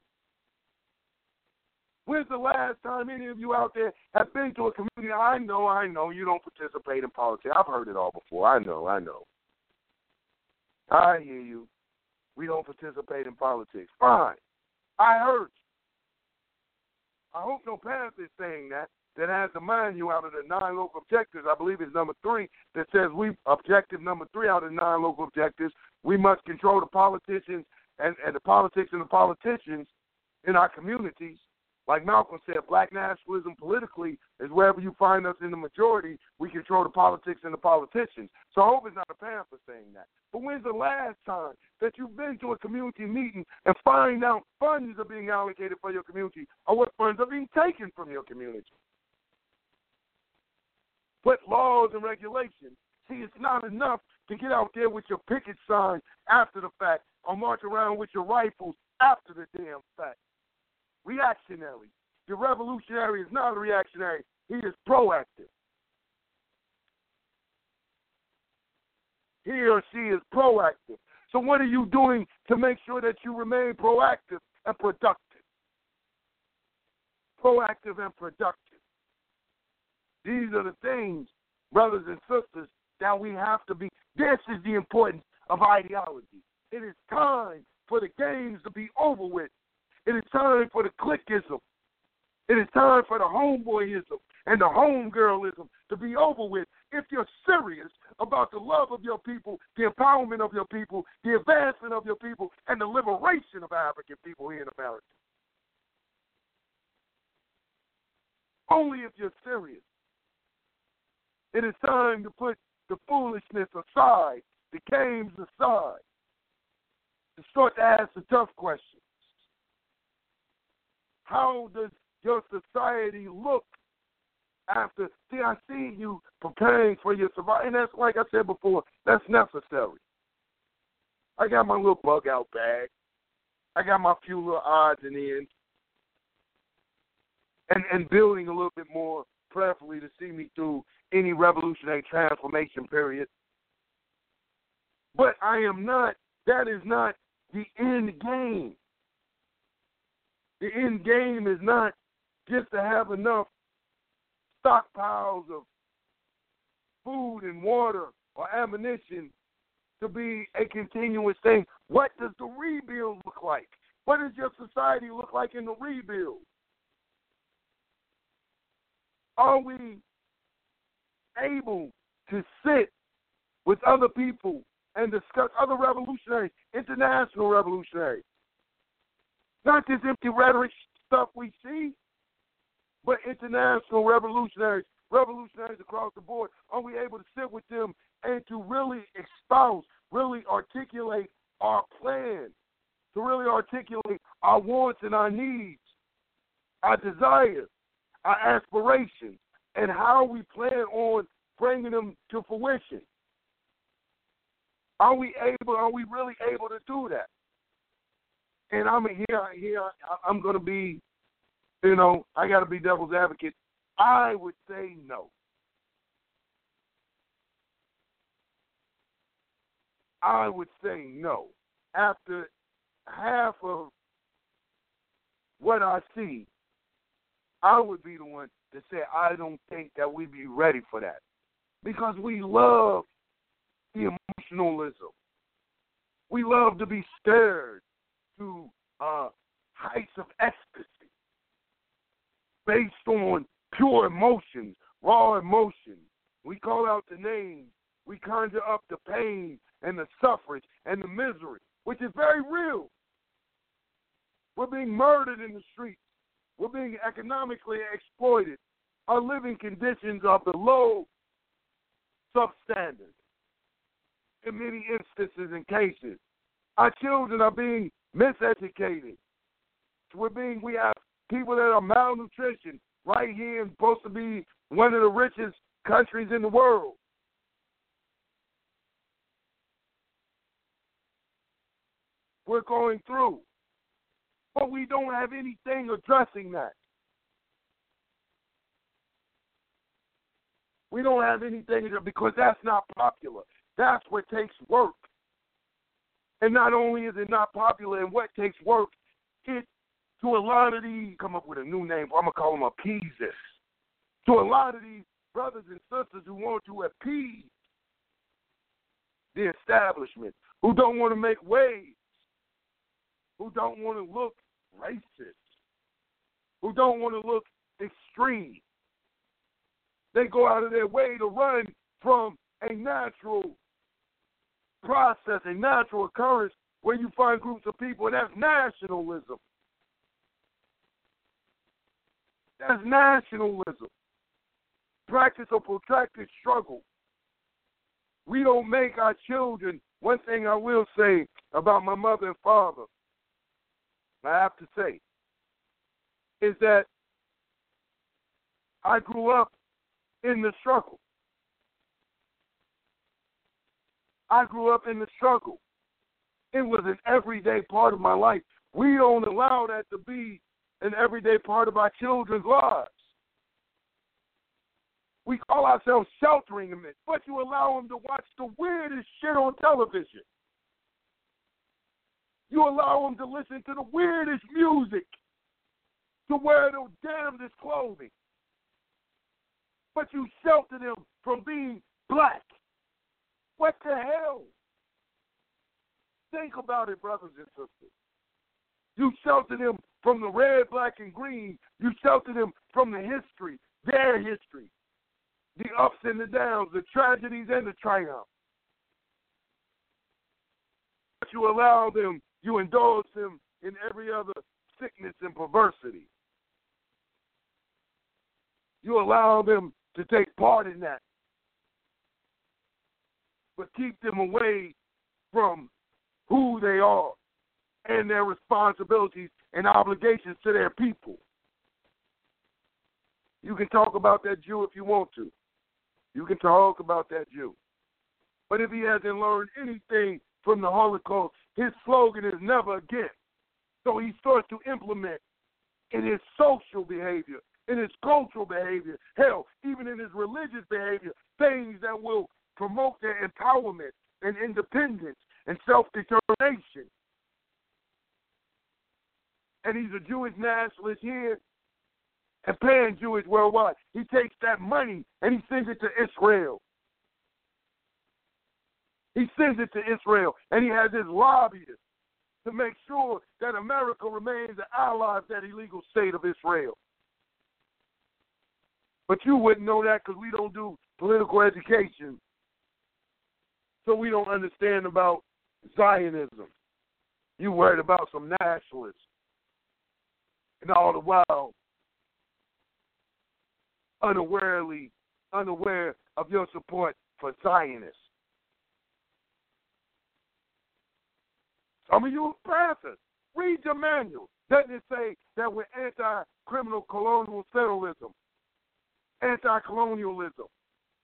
When's the last time any of you out there have been to a community? I know, I know, you don't participate in politics. I've heard it all before. I know, I know. I hear you. We don't participate in politics. Fine. I heard you. I hope no parent is saying that. that has the you out of the nine local objectives. I believe it's number three that says we objective number three out of nine local objectives. We must control the politicians and, and the politics and the politicians in our communities. Like Malcolm said, black nationalism politically is wherever you find us in the majority, we control the politics and the politicians. So I hope it's not a Panther saying that. But when's the last time that you've been to a community meeting and find out funds are being allocated for your community or what funds are being taken from your community? But laws and regulations. See, it's not enough to get out there with your picket sign after the fact or march around with your rifles after the damn fact. Reactionary. The revolutionary is not a reactionary. He is proactive. He or she is proactive. So what are you doing to make sure that you remain proactive and productive? Proactive and productive. These are the things, brothers and sisters, that we have to be. This is the importance of ideology. It is time for the games to be over with. It is time for the clickism. It is time for the homeboyism and the homegirlism to be over with. If you're serious about the love of your people, the empowerment of your people, the advancement of your people, and the liberation of African people here in America. Only if you're serious. It is time to put the foolishness aside, the games aside, to start to ask the tough questions. How does your society look after? See, I see you preparing for your survival, and that's like I said before, that's necessary. I got my little bug out bag. I got my few little odds and ends, and and building a little bit more prayerfully to see me through any revolutionary transformation period. But I am not, that is not the end game. The end game is not just to have enough stockpiles of food and water or ammunition to be a continuous thing. What does the rebuild look like? What does your society look like in the rebuild? Are we able to sit with other people and discuss other revolutionaries, international revolutionaries. Not this empty rhetoric stuff we see, but international revolutionaries, revolutionaries across the board. Are we able to sit with them and to really espouse, really articulate our plan, to really articulate our wants and our needs, our desires, our aspirations, and how we plan on bringing them to fruition. Are we able? Are we really able to do that? And I'm here. Here, I'm going to be. You know, I got to be devil's advocate. I would say no. I would say no. After half of what I see, I would be the one to say I don't think that we'd be ready for that. Because we love the emotionalism. We love to be stirred to uh, heights of ecstasy based on pure emotions, raw emotions. We call out the names. We conjure up the pain and the suffrage and the misery, which is very real. We're being murdered in the streets. We're being economically exploited. Our living conditions are below substandard in many instances and cases. Our children are being miseducated. We're being we have people that are malnutrition right here and supposed to be one of the richest countries in the world. We're going through. But we don't have anything addressing that. We don't have anything because that's not popular. That's what takes work. And not only is it not popular and what takes work, it to a lot of these come up with a new name, I'm gonna call them appeasers. To a lot of these brothers and sisters who want to appease the establishment, who don't want to make waves, who don't want to look racist, who don't want to look extreme, they go out of their way to run from a natural process, a natural occurrence where you find groups of people, and that's nationalism. That's nationalism. Practice a protracted struggle. We don't make our children. One thing I will say about my mother and father, I have to say, is that I grew up in the struggle. I grew up in the struggle. It was an everyday part of my life. We don't allow that to be an everyday part of our children's lives. We call ourselves sheltering them, but you allow them to watch the weirdest shit on television. You allow them to listen to the weirdest music, to wear the damnedest clothing. But you shelter them from being black. What the hell? Think about it, brothers and sisters. You shelter them from the red, black, and green. You shelter them from the history, their history, the ups and the downs, the tragedies and the triumphs. But you allow them, you indulge them in every other sickness and perversity. You allow them to take part in that. But keep them away from who they are and their responsibilities and obligations to their people. You can talk about that Jew if you want to. You can talk about that Jew. But if he hasn't learned anything from the Holocaust, his slogan is never again. So he starts to implement in his social behavior, in his cultural behavior, hell, even in his religious behavior, things that will promote their empowerment and independence and self determination. And he's a Jewish nationalist here and pan Jewish worldwide. He takes that money and he sends it to Israel. He sends it to Israel and he has his lobbyists to make sure that America remains an ally of that illegal state of Israel. But you wouldn't know that because we don't do political education. So we don't understand about Zionism. You worried about some nationalists. And all the while, unawarely, unaware of your support for Zionists. Some of you pastors, read your manual. Doesn't it say that we're anti-criminal colonial settlerism, anti-colonialism,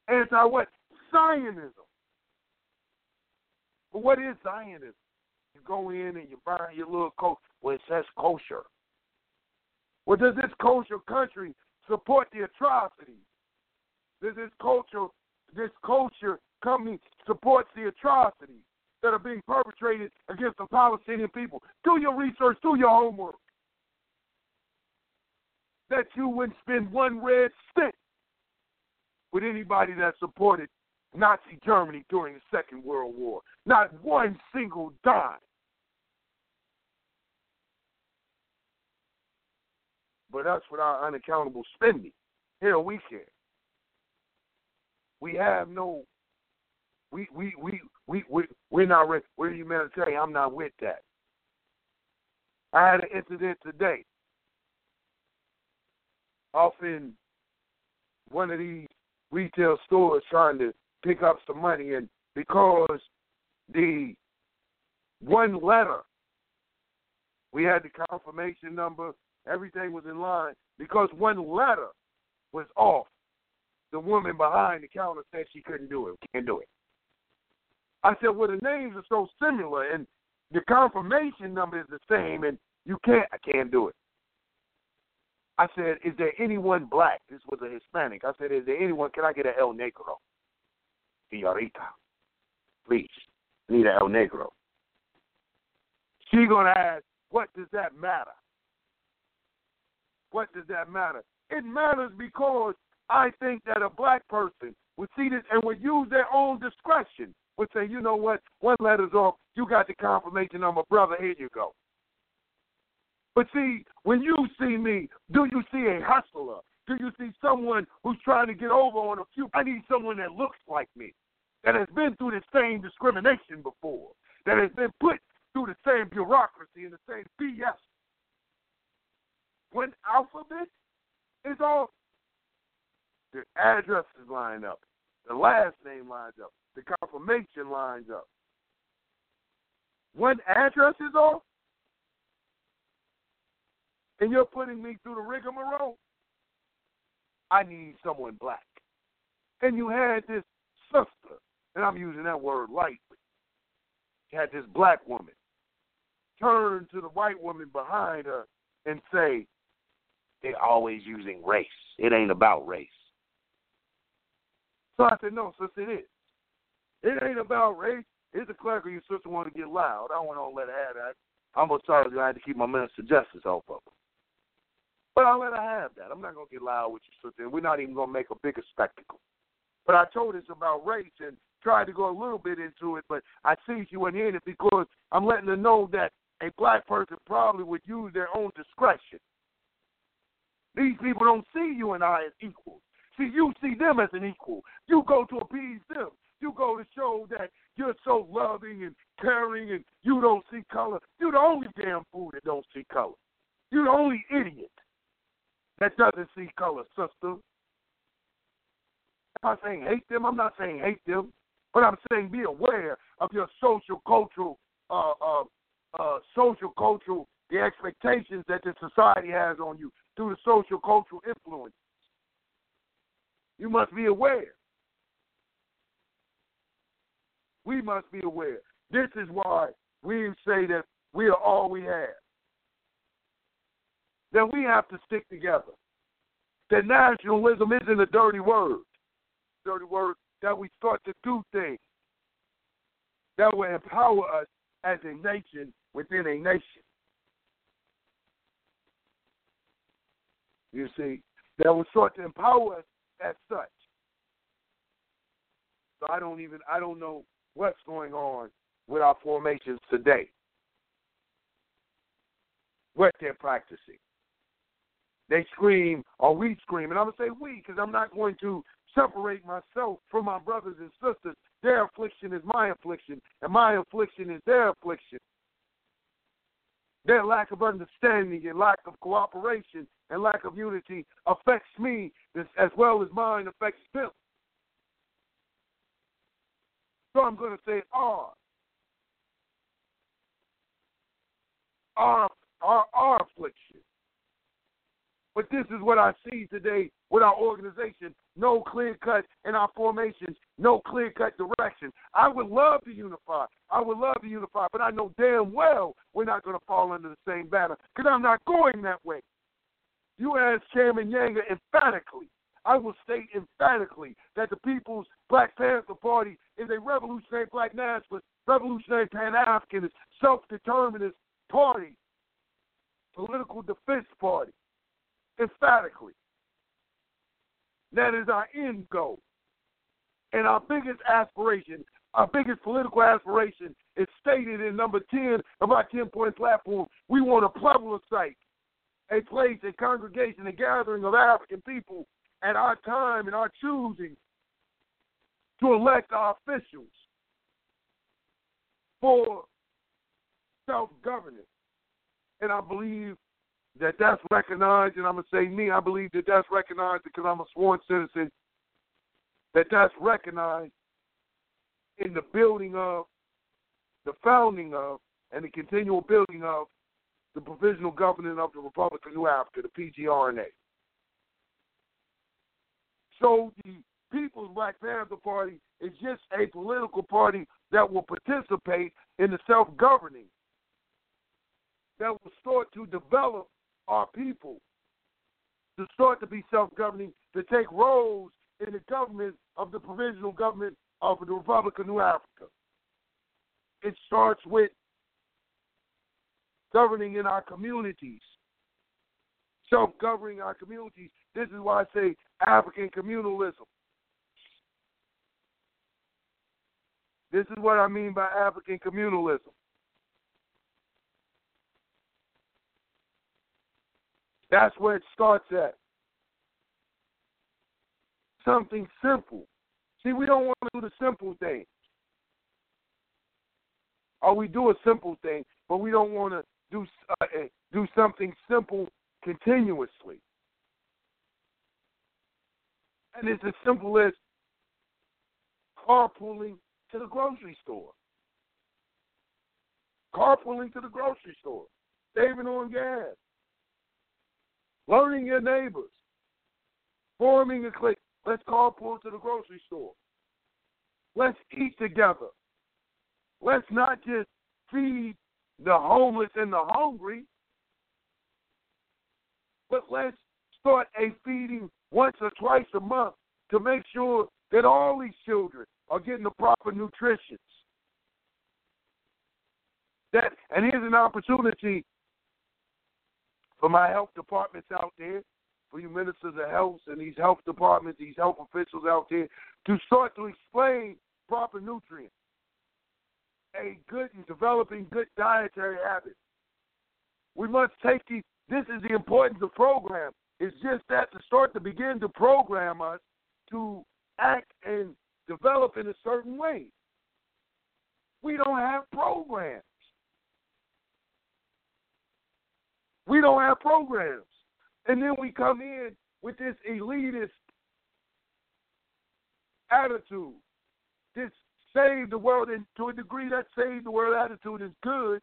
anti-what? Zionism. But what is Zionism? You go in and you buy your little coat where it says kosher. Well, does this kosher country support the atrocities? Does this culture, this kosher company supports the atrocities that are being perpetrated against the Palestinian people? Do your research, do your homework. That you wouldn't spend one red cent with anybody that supported Nazi Germany during the Second World War. Not one single dime. But us with our unaccountable spending, here we can. We have no. We we we we we we're not. We're humanitarian. I'm not with that. I had an incident today. Off in one of these retail stores trying to pick up some money, and because the one letter, we had the confirmation number, everything was in line. Because one letter was off, the woman behind the counter said she couldn't do it, can't do it. I said, well, the names are so similar, and the confirmation number is the same, and you can't, I can't do it. I said, is there anyone black? This was a Hispanic. I said, is there anyone, can I get an El Negro? Señorita, please, an El Negro. She gonna ask, what does that matter? What does that matter? It matters because I think that a black person would see this and would use their own discretion. Would say, you know what, one letter's off, you got the confirmation number, brother, here you go. But see, when you see me, do you see a hustler? Do you see someone who's trying to get over on a few? I need someone that looks like me, that has been through the same discrimination before, that has been put through the same bureaucracy and the same BS. When alphabet is all, the addresses line up, the last name lines up, the confirmation lines up. When address is off, and you're putting me through the rigmarole, I need someone black. And you had this sister, and I'm using that word lightly. Had this black woman turn to the white woman behind her and say, They're always using race. It ain't about race. So I said, No, sister, it is. It ain't about race. It's a clerk your sister want to get loud. I don't want to let her have that. I'm gonna sorry I had to keep my minister justice off of her. But I'll let her have that. I'm not going to get loud with you, sister. We're not even going to make a bigger spectacle. But I told us about race and tried to go a little bit into it, but I see she wasn't it because I'm letting her know that a black person probably would use their own discretion. These people don't see you and I as equals. See, you see them as an equal. You go to appease them. You go to show that you're so loving and caring and you don't see color. You're the only damn fool that don't see color. You're the only idiot that doesn't see color, sister. I'm I saying hate them? I'm not saying hate them, but I'm saying be aware of your social cultural, uh, uh, uh, social cultural, the expectations that the society has on you through the social cultural influence. You must be aware. We must be aware. This is why we say that we are all we have That we have to stick together. That nationalism isn't a dirty word. Dirty word that we start to do things that will empower us as a nation within a nation. You see, that will start to empower us as such. So I don't even I don't know what's going on with our formations today. What they're practicing. They scream or we scream. And I'm to say we because I'm not going to separate myself from my brothers and sisters. Their affliction is my affliction, and my affliction is their affliction. Their lack of understanding and lack of cooperation and lack of unity affects me as well as mine affects them. So I'm going to say our. Our, our, our affliction. But this is what I see today with our organization. No clear cut in our formations, no clear cut direction. I would love to unify. I would love to unify, but I know damn well we're not going to fall under the same banner because I'm not going that way. You asked Chairman Yanga emphatically. I will state emphatically that the People's Black Panther Party is a revolutionary black nationalist, revolutionary Pan Africanist, self determinist party, political defense party emphatically. That is our end goal. And our biggest aspiration, our biggest political aspiration is stated in number 10 of our 10 point platform. We want a site, a place, a congregation, a gathering of African people at our time and our choosing to elect our officials for self governance. And I believe that that's recognized, and I'm gonna say me. I believe that that's recognized because I'm a sworn citizen. That that's recognized in the building of, the founding of, and the continual building of the provisional government of the Republic of New Afrika, the PGRNA. So the People's Black Panther Party is just a political party that will participate in the self-governing that will start to develop our people to start to be self governing, to take roles in the government of the provisional government of the Republic of New Afrika. It starts with governing in our communities, self governing our communities. This is why I say African communalism. This is what I mean by African communalism. That's where it starts at. something simple. See, we don't want to do the simple thing. Or we do a simple thing, but we don't want to do uh, eh, do something simple continuously. And it's as simple as carpooling to the grocery store. Carpooling to the grocery store, saving on gas, learning your neighbors, forming a clique. Let's carpool to the grocery store. Let's eat together. Let's not just feed the homeless and the hungry, but let's start a feeding once or twice a month to make sure that all these children are getting the proper nutrition. That and here's an opportunity for my health departments out there, for you ministers of health and these health departments, these health officials out there, to start to explain proper nutrients, a good and developing good dietary habits. We must take these. This is the importance of program. It's just that to start to begin to program us to act and develop in a certain way. We don't have programs. We don't have programs. And then we come in with this elitist attitude, this save the world, and to a degree that save the world attitude is good,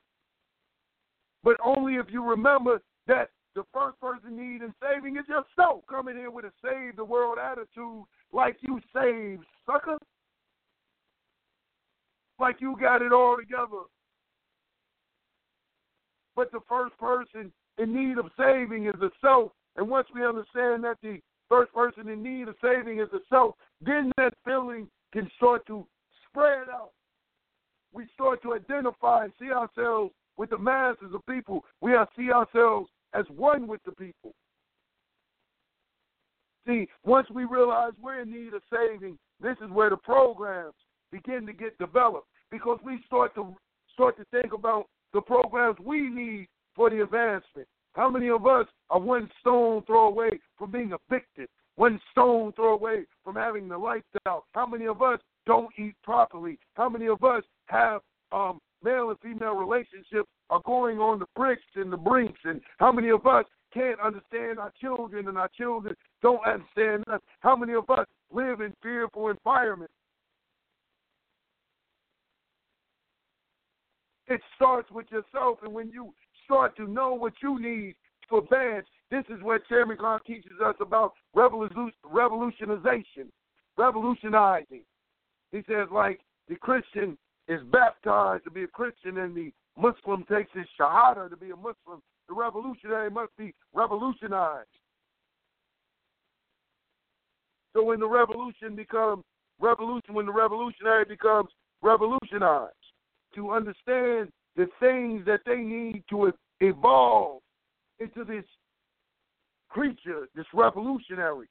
but only if you remember that the first person needing saving is yourself. Coming in with a save the world attitude like you saved, sucker. Like you got it all together. But the first person in need of saving is the self. And once we understand that the first person in need of saving is the self, then that feeling can start to spread out. We start to identify and see ourselves with the masses of people. We see ourselves as one with the people. See, once we realize we're in need of saving, this is where the programs begin to get developed because we start to start to think about the programs we need for the advancement. How many of us are one stone throw away from being evicted? One stone throw away from having the lights out. How many of us don't eat properly? How many of us have um, male and female relationships are going on the bricks and the brinks, and how many of us can't understand our children and our children don't understand us? How many of us live in fearful environments? It starts with yourself, and when you start to know what you need to advance, this is what Chairman Clark teaches us about revolutionization, revolutionizing. He says, like the Christian is baptized to be a Christian and the Muslim takes his shahada to be a Muslim, the revolutionary must be revolutionized. So when the revolution becomes revolution, when the revolutionary becomes revolutionized, to understand the things that they need to evolve into this creature, this revolutionary,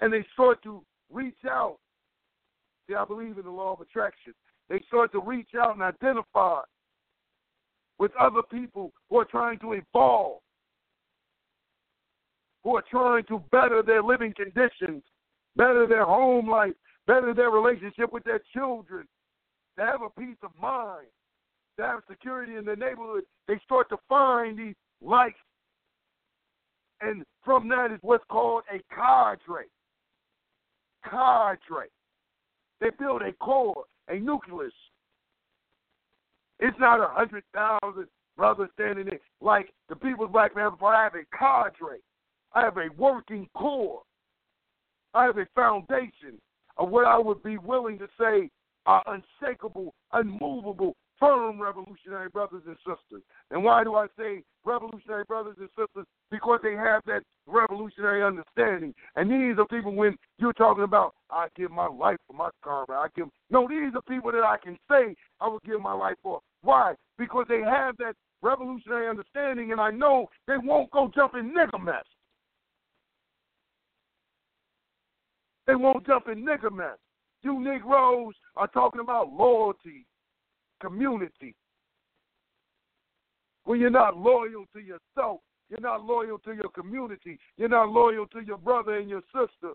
and they start to reach out. See, I believe in the law of attraction. They start to reach out and identify with other people who are trying to evolve, who are trying to better their living conditions, better their home life, better their relationship with their children, to have a peace of mind, to have security in the neighborhood. They start to find these likes. And from that is what's called a cadre. Cadre. They build a core, a nucleus. It's not a hundred thousand brothers standing there like the People's Black Panther Party. I have a cadre. I have a working core. I have a foundation of what I would be willing to say are unshakable, unmovable, firm revolutionary brothers and sisters. And why do I say revolutionary brothers and sisters? Because they have that revolutionary understanding. And these are people when you're talking about, I give my life for my karma. I give no, these are people that I can say I would give my life for. Why? Because they have that revolutionary understanding, and I know they won't go jump in nigger mess. They won't jump in nigger mess. You Negroes are talking about loyalty, community. When you're not loyal to yourself, you're not loyal to your community, you're not loyal to your brother and your sister.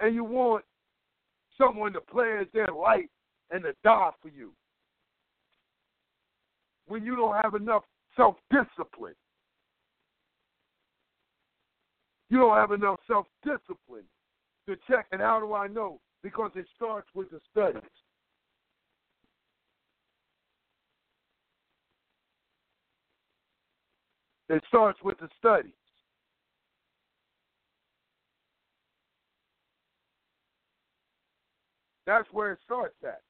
and you want someone to pledge their life and to die for you. When you don't have enough self discipline. You don't have enough self discipline to check. And how do I know? Because it starts with the studies. It starts with the studies. That's where it starts at.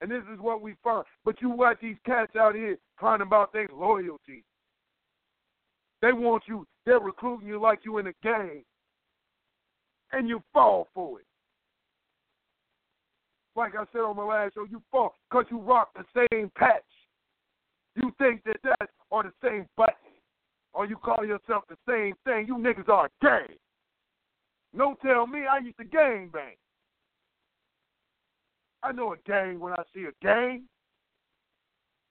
And this is what we find. But you watch these cats out here trying about their loyalty. They want you, they're recruiting you like you in a gang. And you fall for it. Like I said on my last show, you fall because you rock the same patch. You think that that are the same button. Or you call yourself the same thing. You niggas are gang. Don't tell me I used to gang bang. I know a gang when I see a gang.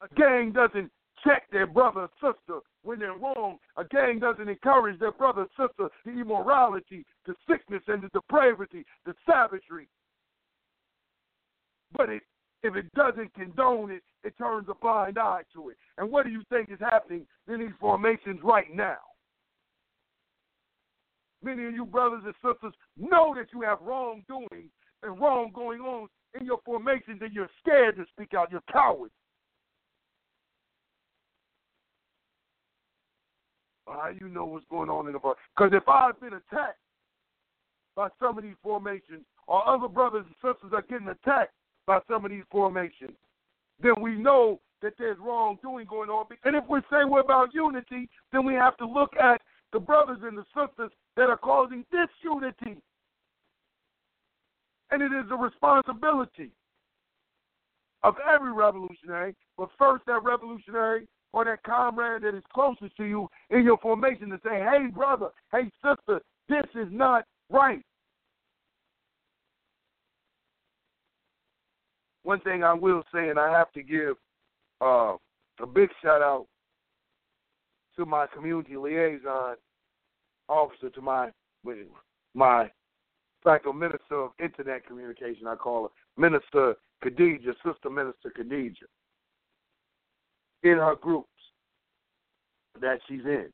A gang doesn't check their brother or sister when they're wrong. A gang doesn't encourage their brother or sister the immorality, the sickness, and the depravity, the savagery. But it, if it doesn't condone it, it turns a blind eye to it. And what do you think is happening in these formations right now? Many of you brothers and sisters know that you have wrongdoing and wrong going on in your formations and you're scared to speak out. You're cowards. How you know what's going on in the bar? Because if I've been attacked by some of these formations, or other brothers and sisters are getting attacked by some of these formations, then we know that there's wrongdoing going on. And if we're saying we're about unity, then we have to look at the brothers and the sisters that are causing disunity. And it is a responsibility of every revolutionary, but first that revolutionary or that comrade that is closest to you in your formation to say, hey, brother, hey, sister, this is not right. One thing I will say, and I have to give uh, a big shout out to my community liaison officer, to my my fact, a minister of internet communication, I call her Minister Khadija, Sister Minister Khadija, in her groups that she's in.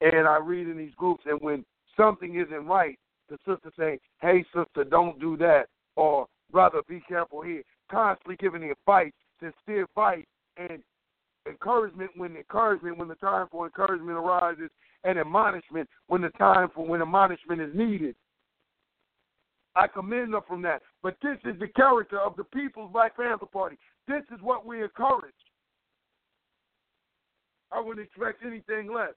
And I read in these groups, and when something isn't right, the sister saying, hey, sister, don't do that, or brother, be careful here, constantly giving the advice, sincere advice, and encouragement when encouragement when the time for encouragement arises, and admonishment when the time for when admonishment is needed. I commend them from that. But this is the character of the People's Black Panther Party. This is what we encourage. I wouldn't expect anything less.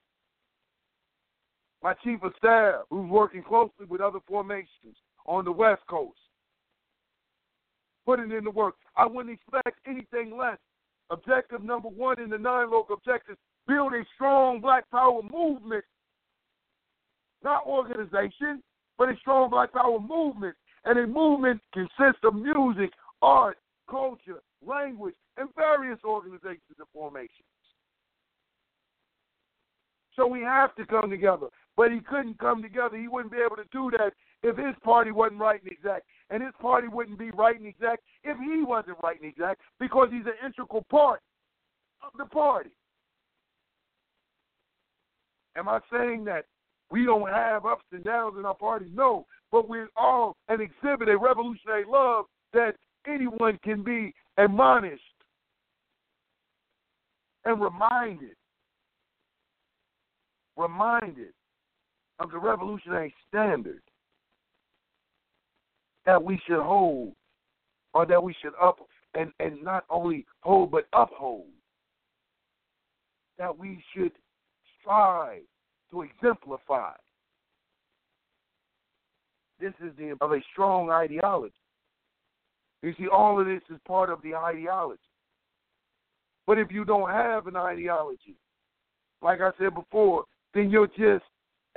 My chief of staff, who's working closely with other formations on the West Coast, putting in the work. I wouldn't expect anything less. Objective number one in the nine local objectives build a strong black power movement, not organization, but a strong black power movement. And a movement consists of music, art, culture, language, and various organizations and formations. So we have to come together. But he couldn't come together. He wouldn't be able to do that if his party wasn't right and exact. And his party wouldn't be right and exact if he wasn't right and exact because he's an integral part of the party. Am I saying that we don't have ups and downs in our parties. No, but we're all and exhibit a revolutionary love that anyone can be admonished and reminded, reminded of the revolutionary standard that we should hold or that we should up and, and not only hold but uphold. That we should strive to exemplify. This is the of a strong ideology. You see, all of this is part of the ideology. But if you don't have an ideology, like I said before, then you're just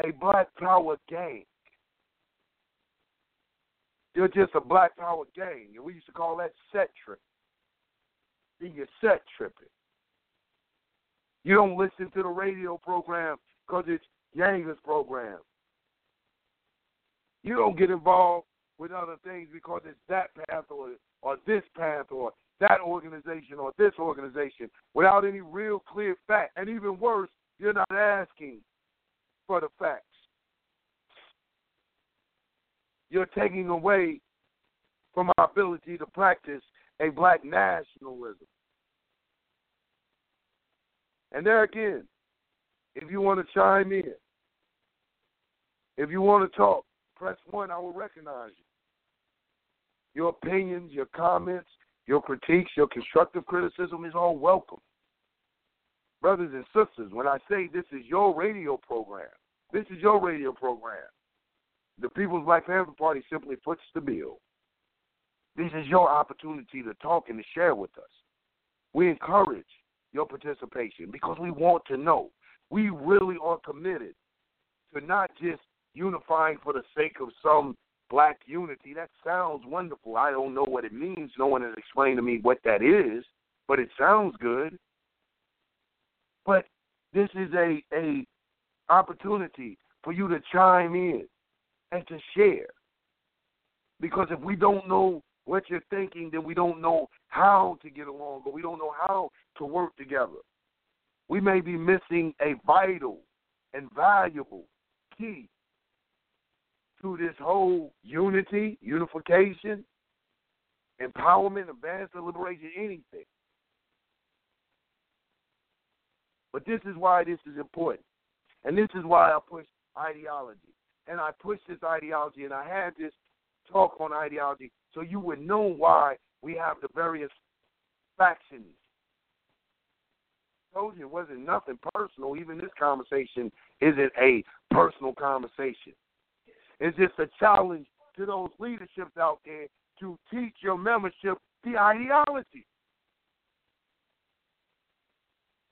a black power gang. You're just a black power gang. And we used to call that set trip. You're set tripping. You don't listen to the radio program because it's Yanger's program. You don't get involved with other things because it's that path or or this path or that organization or this organization without any real clear fact. And even worse, you're not asking for the facts. You're taking away from our ability to practice a black nationalism. And there again, if you want to chime in, if you want to talk, press one, I will recognize you. Your opinions, your comments, your critiques, your constructive criticism is all welcome. Brothers and sisters, when I say this is your radio program, this is your radio program. The People's Black Panther Party simply puts the bill. This is your opportunity to talk and to share with us. We encourage your participation because we want to know. We really are committed to not just unifying for the sake of some black unity. That sounds wonderful. I don't know what it means. No one has explained to me what that is, but it sounds good. But this is a a opportunity for you to chime in and to share. Because if we don't know what you're thinking, then we don't know how to get along, or we don't know how to work together. We may be missing a vital and valuable key to this whole unity, unification, empowerment, advancement, liberation, anything. But this is why this is important. And this is why I push ideology. And I push this ideology, and I had this talk on ideology so you would know why we have the various factions. I told you it wasn't nothing personal. Even this conversation isn't a personal conversation. It's just a challenge to those leaderships out there to teach your membership the ideology.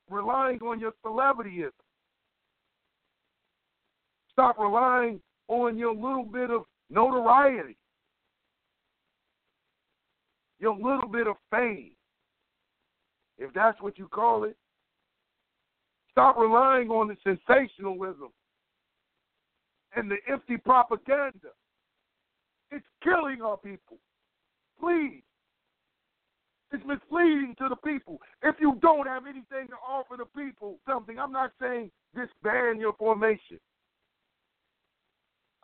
Relying on your celebrityism. Stop relying on your little bit of notoriety, your little bit of fame, if that's what you call it. Stop relying on the sensationalism and the empty propaganda. It's killing our people. Please. It's misleading to the people. If you don't have anything to offer the people something, I'm not saying disband your formation.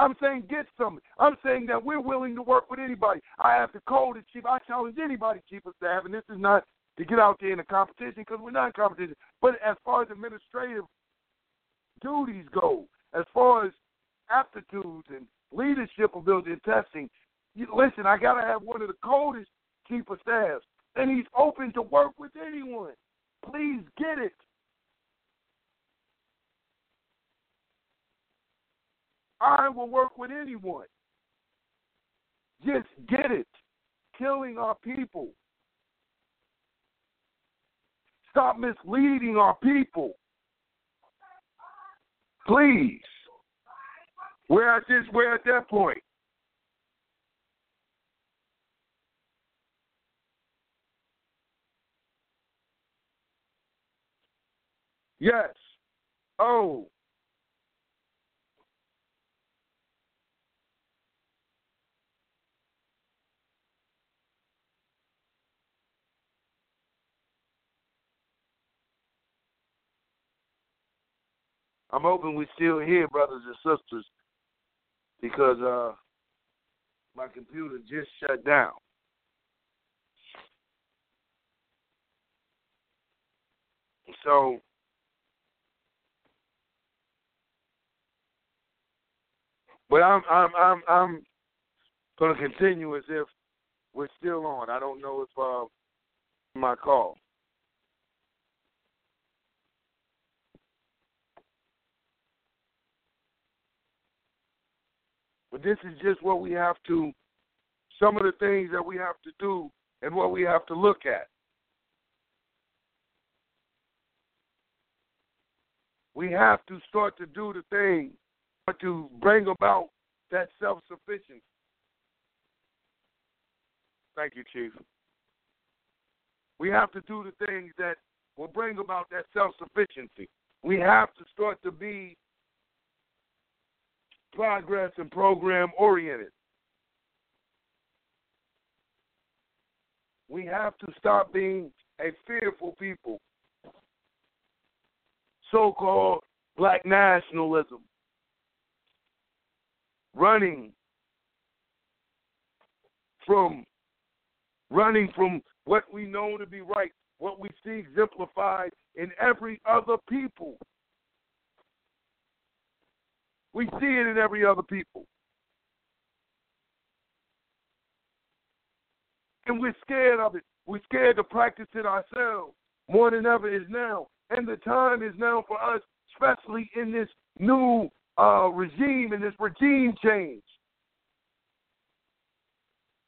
I'm saying get some. I'm saying that we're willing to work with anybody. I have the code as chief. I challenge anybody, chief of staff, and this is not to get out there in a competition because we're not in competition. But as far as administrative duties go, as far as aptitudes and leadership ability and testing. You, listen, I got to have one of the coldest chief of staffs, and he's open to work with anyone. Please get it. I will work with anyone. Just get it. Killing our people. Stop misleading our people. Please. We're at this. We're at that point. Yes. Oh. I'm hoping we're still here, brothers and sisters because uh, my computer just shut down. So but I'm I'm I'm I'm gonna continue as if we're still on. I don't know if uh, my call. But this is just what we have to, some of the things that we have to do and what we have to look at. We have to start to do the thing to bring about that self sufficiency. Thank you, Chief. We have to do the things that will bring about that self sufficiency. We have to start to be progress and program oriented. We have to stop being a fearful people. So called black nationalism. Running from running from what we know to be right, what we see exemplified in every other people. We see it in every other people. And we're scared of it. We're scared to practice it ourselves more than ever is now. And the time is now for us, especially in this new uh, regime, in this regime change.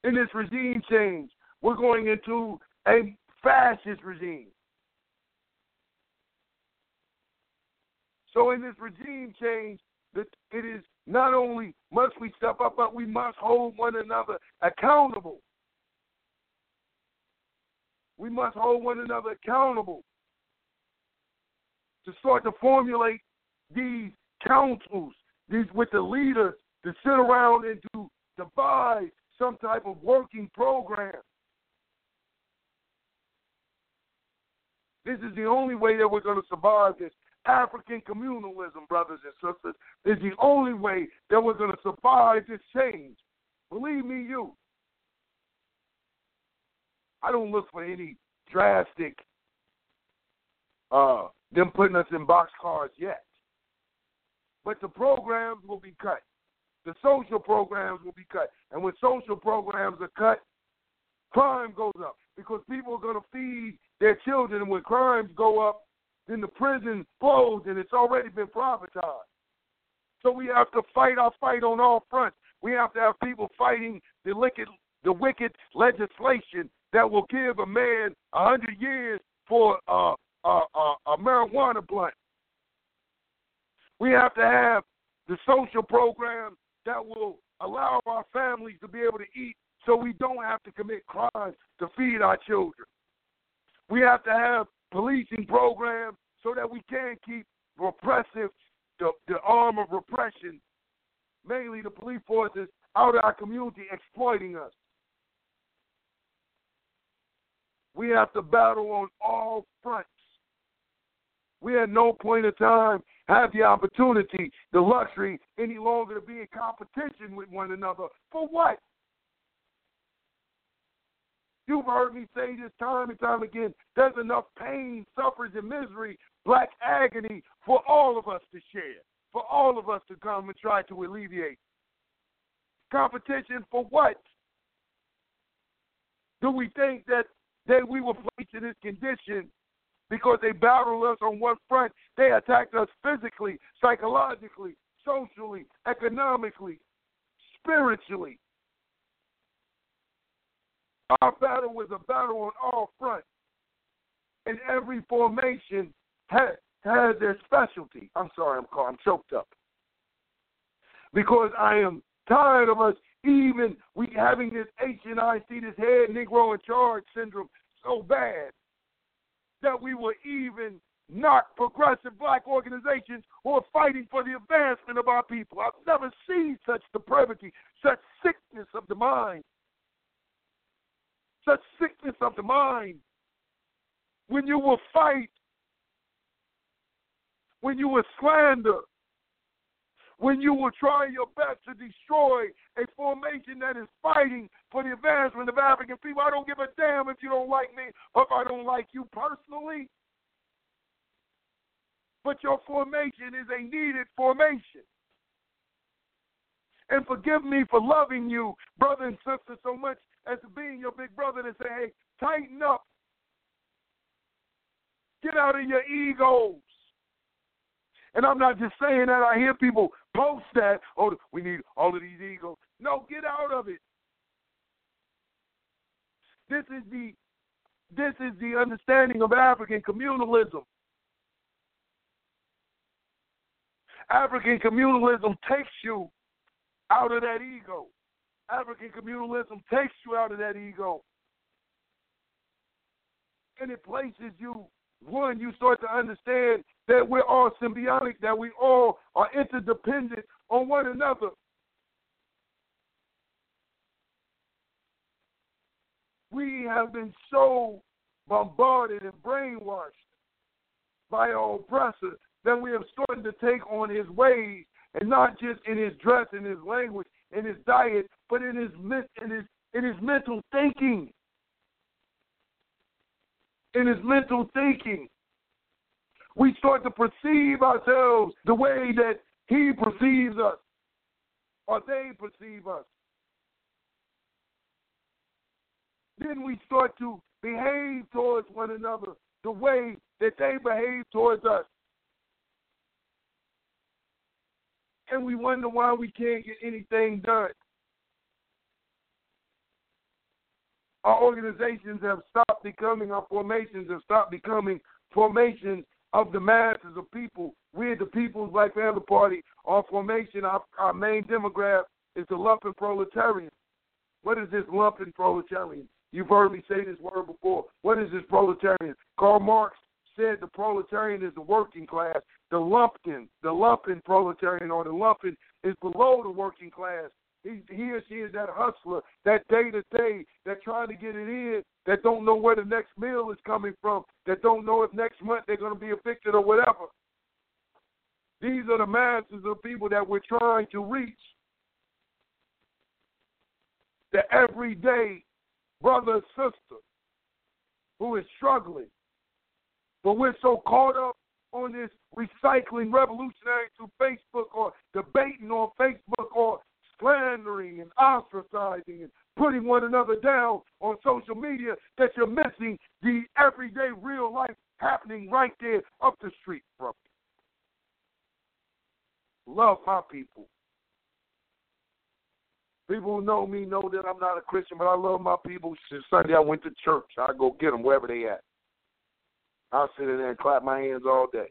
In this regime change, we're going into a fascist regime. So in this regime change, that it is not only must we step up, but we must hold one another accountable. We must hold one another accountable to start to formulate these councils, these with the leaders to sit around and to devise some type of working program. This is the only way that we're going to survive this. African communalism, brothers and sisters, is the only way that we're going to survive this change. Believe me, you. I don't look for any drastic uh them putting us in boxcars yet. But the programs will be cut. The social programs will be cut. And when social programs are cut, crime goes up because people are going to feed their children. And when crimes go up, then the prison closed and it's already been privatized. So we have to fight our fight on all fronts. We have to have people fighting the wicked, the wicked legislation that will give a man a hundred years for uh, a, a, a marijuana blunt. We have to have the social programs that will allow our families to be able to eat so we don't have to commit crimes to feed our children. We have to have policing programs so that we can keep repressive, the, the arm of repression, mainly the police forces, out of our community exploiting us. We have to battle on all fronts. We at no point in time have the opportunity, the luxury, any longer to be in competition with one another. For what? You've heard me say this time and time again. There's enough pain, suffering, and misery, black agony for all of us to share, for all of us to come and try to alleviate. Competition for what? Do we think that, that we were placed in this condition because they battled us on one front? They attacked us physically, psychologically, socially, economically, spiritually. Our battle was a battle on all fronts. And every formation had, has their specialty. I'm sorry, I'm, I'm choked up. Because I am tired of us even we having this HNIC, this head Negro in charge syndrome so bad that we were even not progressive black organizations who are fighting for the advancement of our people. I've never seen such depravity, such sickness of the mind such sickness of the mind. When you will fight, when you will slander, when you will try your best to destroy a formation that is fighting for the advancement of African people. I don't give a damn if you don't like me or if I don't like you personally. But your formation is a needed formation. And forgive me for loving you, brother and sister, so much as being your big brother and say, hey, tighten up. Get out of your egos. And I'm not just saying that. I hear people post that. Oh, we need all of these egos. No, get out of it. This is the this is the understanding of African communalism. African communalism takes you out of that ego. African communalism takes you out of that ego. And it places you one, you start to understand that we're all symbiotic, that we all are interdependent on one another. We have been so bombarded and brainwashed by our oppressor that we have started to take on his ways, and not just in his dress, in his language, in his diet, but in his in his in his mental thinking. In his mental thinking, we start to perceive ourselves the way that he perceives us, or they perceive us. Then we start to behave towards one another the way that they behave towards us. And we wonder why we can't get anything done. Our organizations have stopped becoming, our formations have stopped becoming formations of the masses of people. We're the People's Black Panther Party. Our formation, our, our main demographic is the lumpen proletarian. What is this lumpen proletarian? You've heard me say this word before. What is this proletarian? Karl Marx said the proletarian is the working class. The lumpen, the lumpen proletarian or the lumpen is below the working class. He, or she is that hustler, that day to day, that trying to get it in, that don't know where the next meal is coming from, that don't know if next month they're going to be evicted or whatever. These are the masses of people that we're trying to reach. The everyday brother and sister who is struggling. But we're so caught up on this recycling revolutionary through Facebook or debating on Facebook or slandering and ostracizing and putting one another down on social media that you're missing the everyday real life happening right there up the street from you. Love my people. People who know me know that I'm not a Christian, but I love my people. Since Sunday I went to church. I go get them wherever they at. I'll sit in there and clap my hands all day.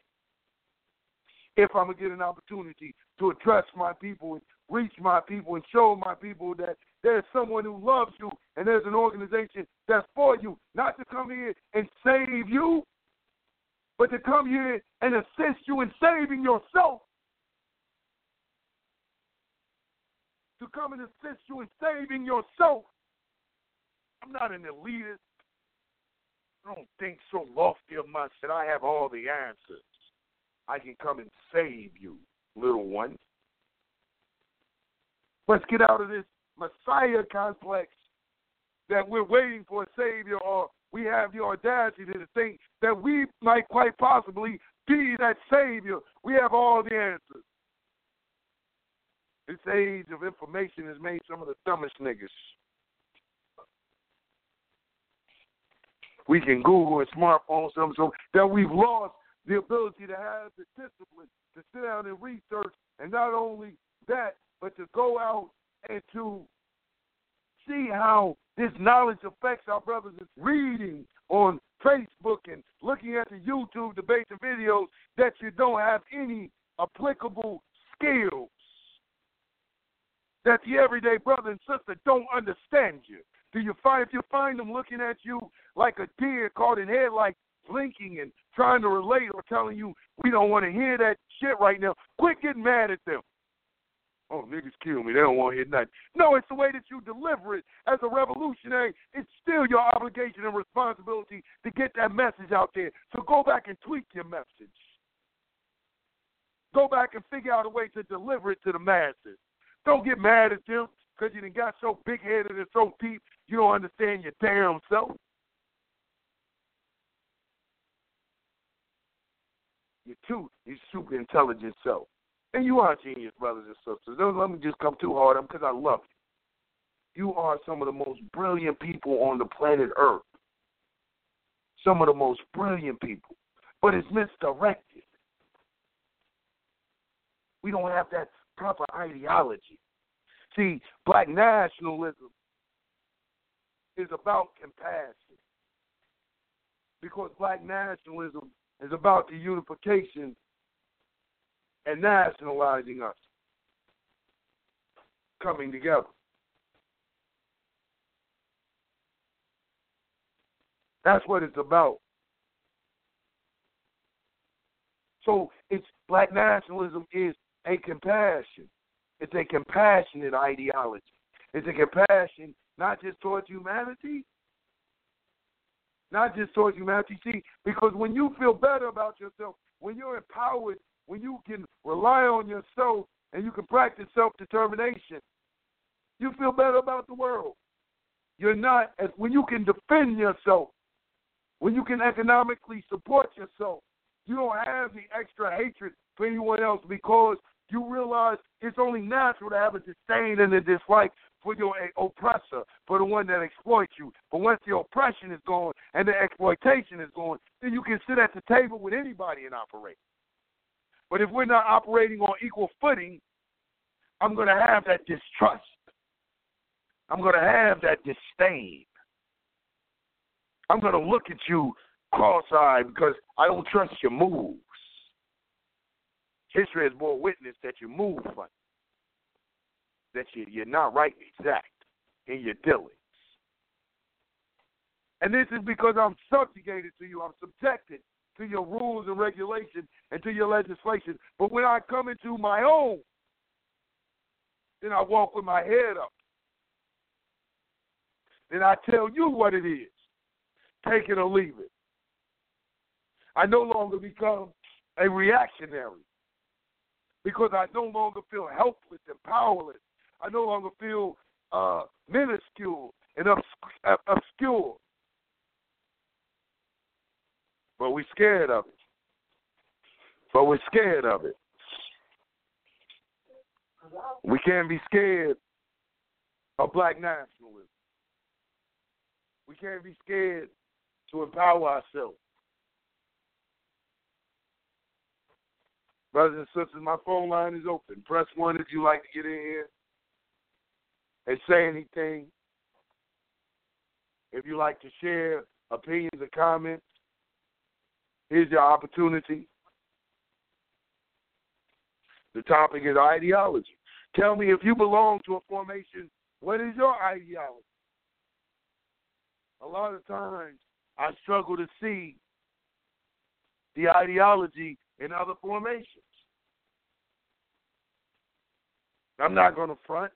If I'm gonna get an opportunity to address my people and reach my people and show my people that there's someone who loves you and there's an organization that's for you, not to come here and save you, but to come here and assist you in saving yourself. to come and assist you in saving yourself. I'm not an elitist. I don't think so lofty of myself that I have all the answers. I can come and save you, little one. Let's get out of this Messiah complex that we're waiting for a Savior, or we have the audacity to think that we might quite possibly be that Savior. We have all the answers. This age of information has made some of the dumbest niggas. We can Google and smartphone something so that we've lost the ability to have the discipline to sit down and research, and not only that, but to go out and to see how this knowledge affects our brothers. It's reading on Facebook and looking at the YouTube debates and videos that you don't have any applicable skills that the everyday brother and sister don't understand you? Do you find if you find them looking at you like a deer caught in headlights, blinking and trying to relate or telling you we don't want to hear that shit right now? Quit getting mad at them. Oh, niggas kill me. They don't want to hear nothing. No, it's the way that you deliver it as a revolutionary. It's still your obligation and responsibility to get that message out there. So go back and tweak your message. Go back and figure out a way to deliver it to the masses. Don't get mad at them because you done got so big headed and so deep you don't understand your damn self. You're too, you're super intelligent self. And you are genius, brothers and sisters. Don't let me just come too hard on because I love you. You are some of the most brilliant people on the planet Earth. Some of the most brilliant people. But it's misdirected. We don't have that proper ideology. See, black nationalism is about compassion. Because black nationalism is about the unification and nationalizing us coming together. That's what it's about. So it's black nationalism is a compassion. It's a compassionate ideology. It's a compassion not just towards humanity, not just towards humanity. See, because when you feel better about yourself, when you're empowered, when you can rely on yourself and you can practice self determination, you feel better about the world. You're not as when you can defend yourself, when you can economically support yourself, you don't have the extra hatred for anyone else because you realize it's only natural to have a disdain and a dislike for your eh, oppressor, for the one that exploits you. But once the oppression is gone and the exploitation is gone, then you can sit at the table with anybody and operate. But if we're not operating on equal footing, I'm going to have that distrust. I'm going to have that disdain. I'm going to look at you cross-eyed because I don't trust your moves. History has bore witness that you move funny that you, you're not right exact in your dealings. And this is because I'm subjugated to you. I'm subjected to your rules and regulations and to your legislation. But when I come into my own, then I walk with my head up. Then I tell you what it is. Take it or leave it. I no longer become a reactionary because I no longer feel helpless and powerless I no longer feel uh, minuscule and obscure. But we're scared of it. But we're scared of it. We can't be scared of black nationalism. We can't be scared to empower ourselves. Brothers and sisters, my phone line is open. Press one if you like to get in here and say anything. If you like to share opinions or comments, here's your opportunity. The topic is ideology. Tell me if you belong to a formation, what is your ideology? A lot of times I struggle to see the ideology in other formations. I'm not going to front.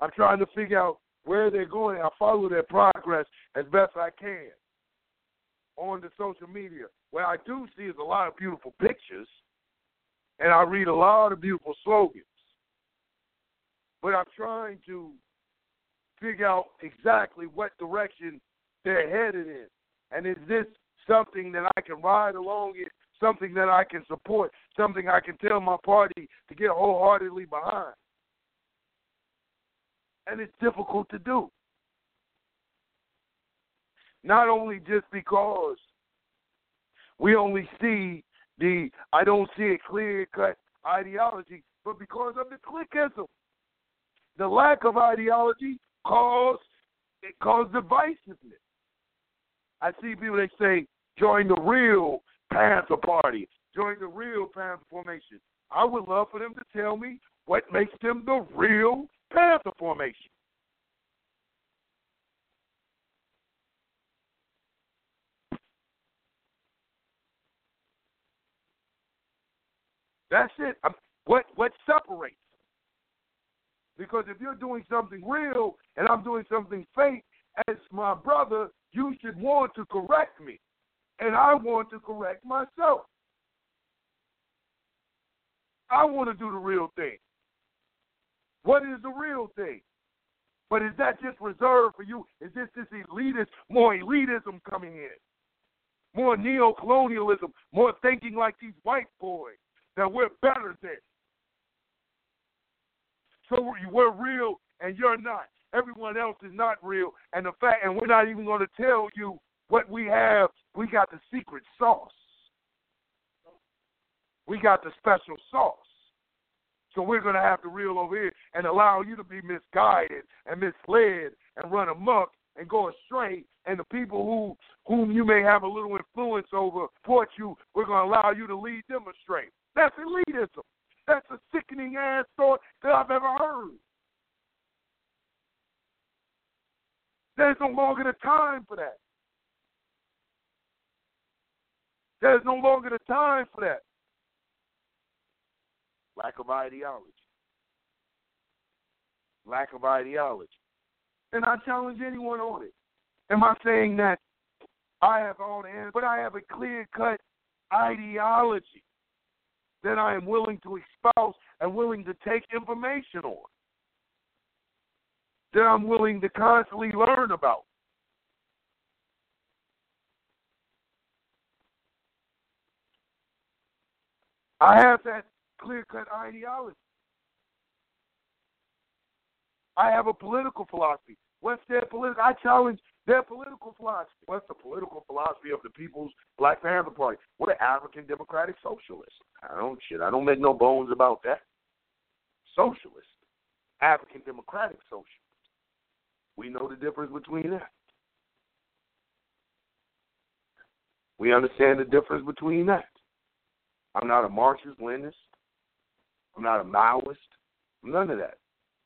I'm trying to figure out where they're going. I follow their progress as best I can on the social media. What I do see is a lot of beautiful pictures, and I read a lot of beautiful slogans. But I'm trying to figure out exactly what direction they're headed in. And is this something that I can ride along in, something that I can support, something I can tell my party to get wholeheartedly behind? and it's difficult to do. Not only just because we only see the I don't see a clear cut ideology, but because of the cliquism. The lack of ideology cause it causes divisiveness. I see people they say join the real Panther Party, join the real Panther formation. I would love for them to tell me what makes them the real Panther formation. That's it. I'm, what what separates? Because if you're doing something real and I'm doing something fake, as my brother, you should want to correct me, and I want to correct myself. I want to do the real thing. What is the real thing? But is that just reserved for you? Is this this elitist, more elitism coming in? More neo-colonialism, more thinking like these white boys that we're better than. So we're real and you're not. Everyone else is not real, and the fact, and we're not even going to tell you what we have. We got the secret sauce. We got the special sauce. So we're going to have to reel over here and allow you to be misguided and misled and run amok and go astray. And the people who whom you may have a little influence over support you, we're going to allow you to lead them astray. That's elitism. That's a sickening ass thought that I've ever heard. There's no longer the time for that. There's no longer the time for that. Lack of ideology. Lack of ideology. And I challenge anyone on it. Am I saying that I have all the answers, but I have a clear cut ideology that I am willing to espouse and willing to take information on. That I'm willing to constantly learn about. I have that clear cut ideology. I have a political philosophy. What's their political? I challenge their political philosophy. What's the political philosophy of the People's Black Panther Party? What are African Democratic Socialists? I don't shit. I don't make no bones about that. Socialist, African Democratic Socialist. We know the difference between that. We understand the difference between that. I'm not a Marxist Leninist. I'm not a Maoist. None of that.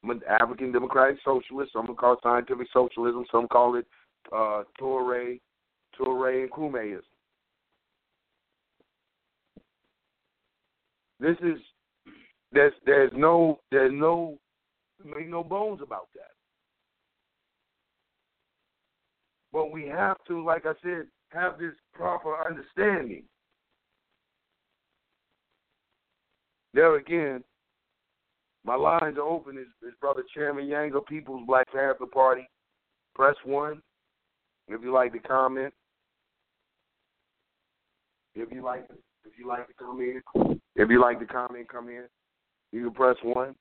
I'm an African Democratic Socialist. Some call it scientific socialism. Some call it uh, Toure, and Nkrumahism. This is there's there's no there's no make no bones about that. But we have to, like I said, have this proper understanding. There again, my lines are open. Is, is Brother Chairman Yang of People's Black Panther Party? Press one. If you like to comment, if you like, if you like to come in, if you like to comment, come in. You can press one.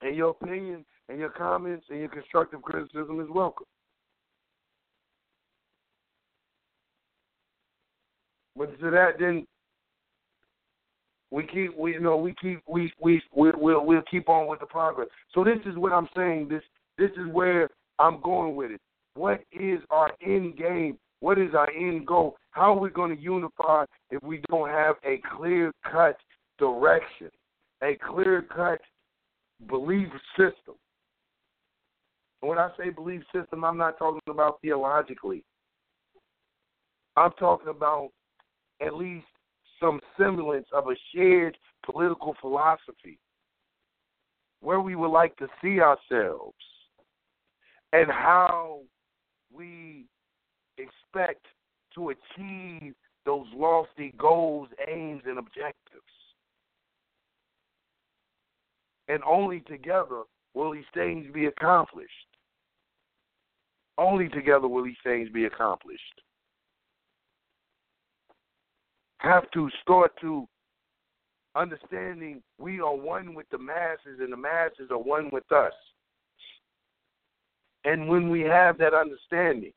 And your opinion and your comments and your constructive criticism is welcome. But to that, then we keep we you know we keep we we we we'll we'll keep on with the progress. So this is what I'm saying. This this is where I'm going with it. What is our end game? What is our end goal? How are we going to unify if we don't have a clear cut direction, a clear cut belief system? When I say belief system, I'm not talking about theologically. I'm talking about at least some semblance of a shared political philosophy where we would like to see ourselves and how we expect to achieve those lofty goals, aims, and objectives. And only together will these things be accomplished. Only together will these things be accomplished have to start to understanding we are one with the masses and the masses are one with us. And when we have that understanding,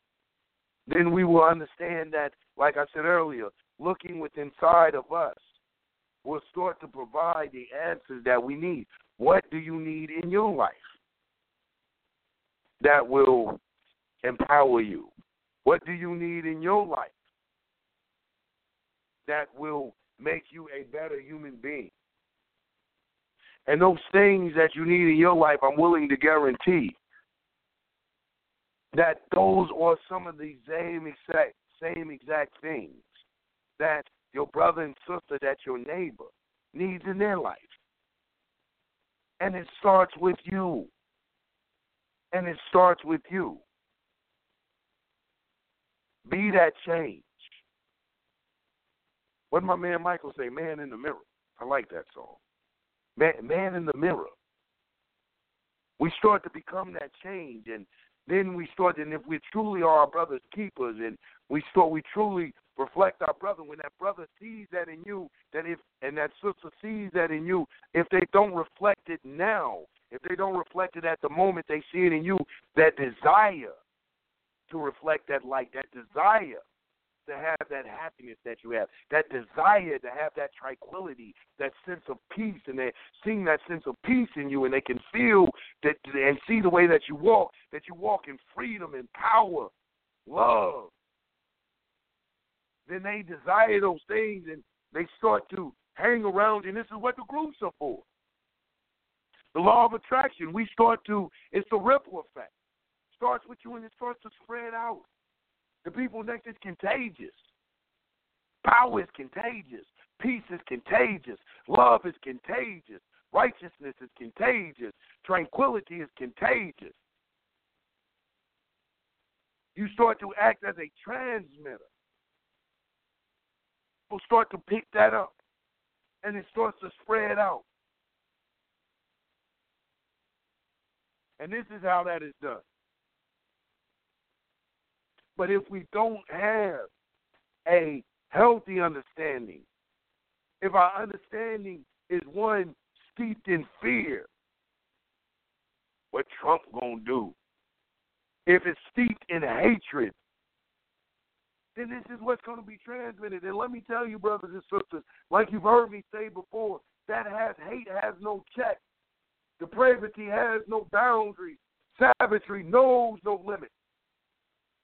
then we will understand that, like I said earlier, looking within inside of us will start to provide the answers that we need. What do you need in your life that will empower you? What do you need in your life that will make you a better human being. And those things that you need in your life, I'm willing to guarantee that those are some of the same exact same exact things that your brother and sister, that your neighbor needs in their life. And it starts with you. And it starts with you. Be that change. What did my man Michael say? Man in the mirror. I like that song. Man, man in the mirror. We start to become that change, and then we start. And if we truly are our brother's keepers, and we start, we truly reflect our brother. When that brother sees that in you, that if and that sister sees that in you, if they don't reflect it now, if they don't reflect it at the moment they see it in you, that desire to reflect that light, that desire to have that happiness that you have, that desire to have that tranquility, that sense of peace, and they seeing that sense of peace in you, and they can feel that and see the way that you walk, that you walk in freedom and power, love. Then they desire those things, and they start to hang around. And this is what the groups are for. The law of attraction. We start to. It's the ripple effect. Starts with you, and it starts to spread out. The people next is contagious. Power is contagious. Peace is contagious. Love is contagious. Righteousness is contagious. Tranquility is contagious. You start to act as a transmitter. People start to pick that up, and it starts to spread out. And this is how that is done. But if we don't have a healthy understanding, if our understanding is one steeped in fear, what Trump gonna do? If it's steeped in hatred, then this is what's to be transmitted. And let me tell you, brothers and sisters, like you've heard me say before, that has hate has no check. Depravity has no boundaries. Savagery knows no limit.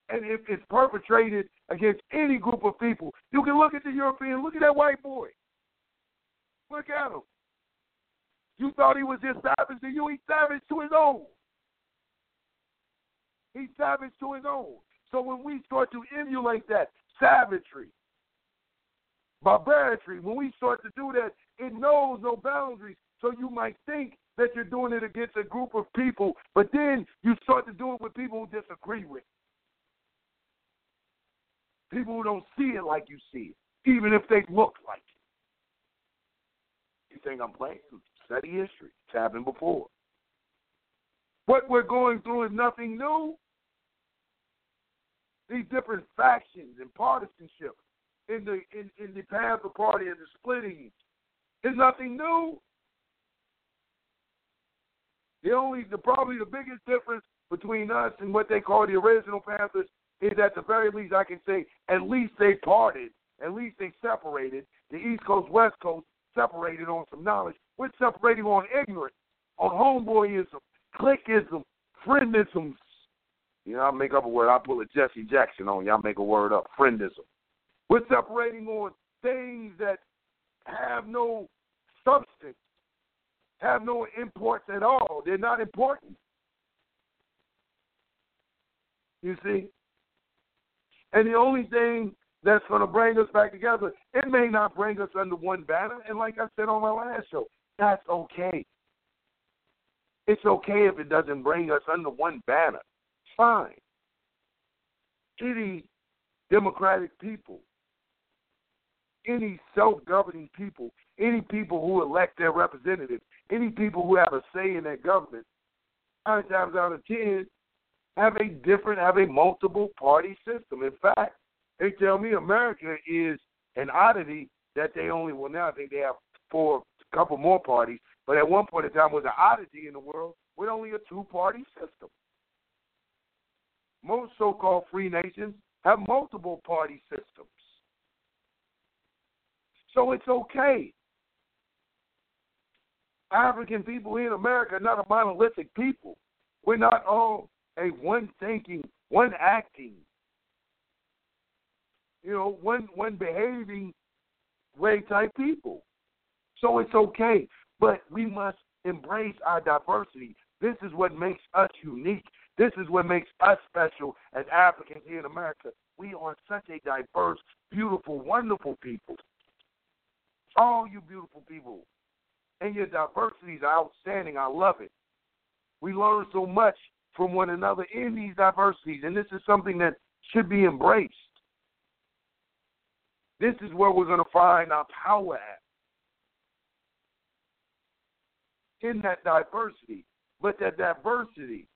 And if it's perpetrated against any group of people, you can look at the European, look at that white boy. Look at him. You thought he was just savage to you, he's savage to his own. He's savage to his own. So when we start to emulate that savagery, barbarity, when we start to do that, it knows no boundaries. So you might think that you're doing it against a group of people, but then you start to do it with people who disagree with. People who don't see it like you see it, even if they look like it. You think I'm playing? Study history. It's happened before. What we're going through is nothing new. These different factions and partisanship in the in, in the path Panther Party and the splitting is nothing new. The only, the probably the biggest difference between us and what they call the original Panthers is at the very least I can say at least they parted, at least they separated. The East Coast, West Coast separated on some knowledge. We're separating on ignorance, on homeboyism, cliquism, friendism. You know, I make up a word. I pull a Jesse Jackson on y'all make a word up. Friendism. We're separating on things that have no substance have no imports at all. They're not important. You see? And the only thing that's going to bring us back together, it may not bring us under one banner. And like I said on my last show, that's okay. It's okay if it doesn't bring us under one banner. Fine. Any democratic people, any self governing people, any people who elect their representatives any people who have a say in their government, nine times out of ten, have a different, have a multiple party system. In fact, they tell me America is an oddity that they only, well, now I think they have four, a couple more parties, but at one point in time was an oddity in the world with only a two party system. Most so called free nations have multiple party systems. So it's okay. African people in America are not a monolithic people. We're not all a one thinking, one acting, you know, one one behaving way type people. So it's okay. But we must embrace our diversity. This is what makes us unique. This is what makes us special as Africans here in America. We are such a diverse, beautiful, wonderful people. All you beautiful people and your diversity is outstanding. I love it. We learn so much from one another in these diversities, and this is something that should be embraced. This is where we're going to find our power at. In that diversity. But that diversity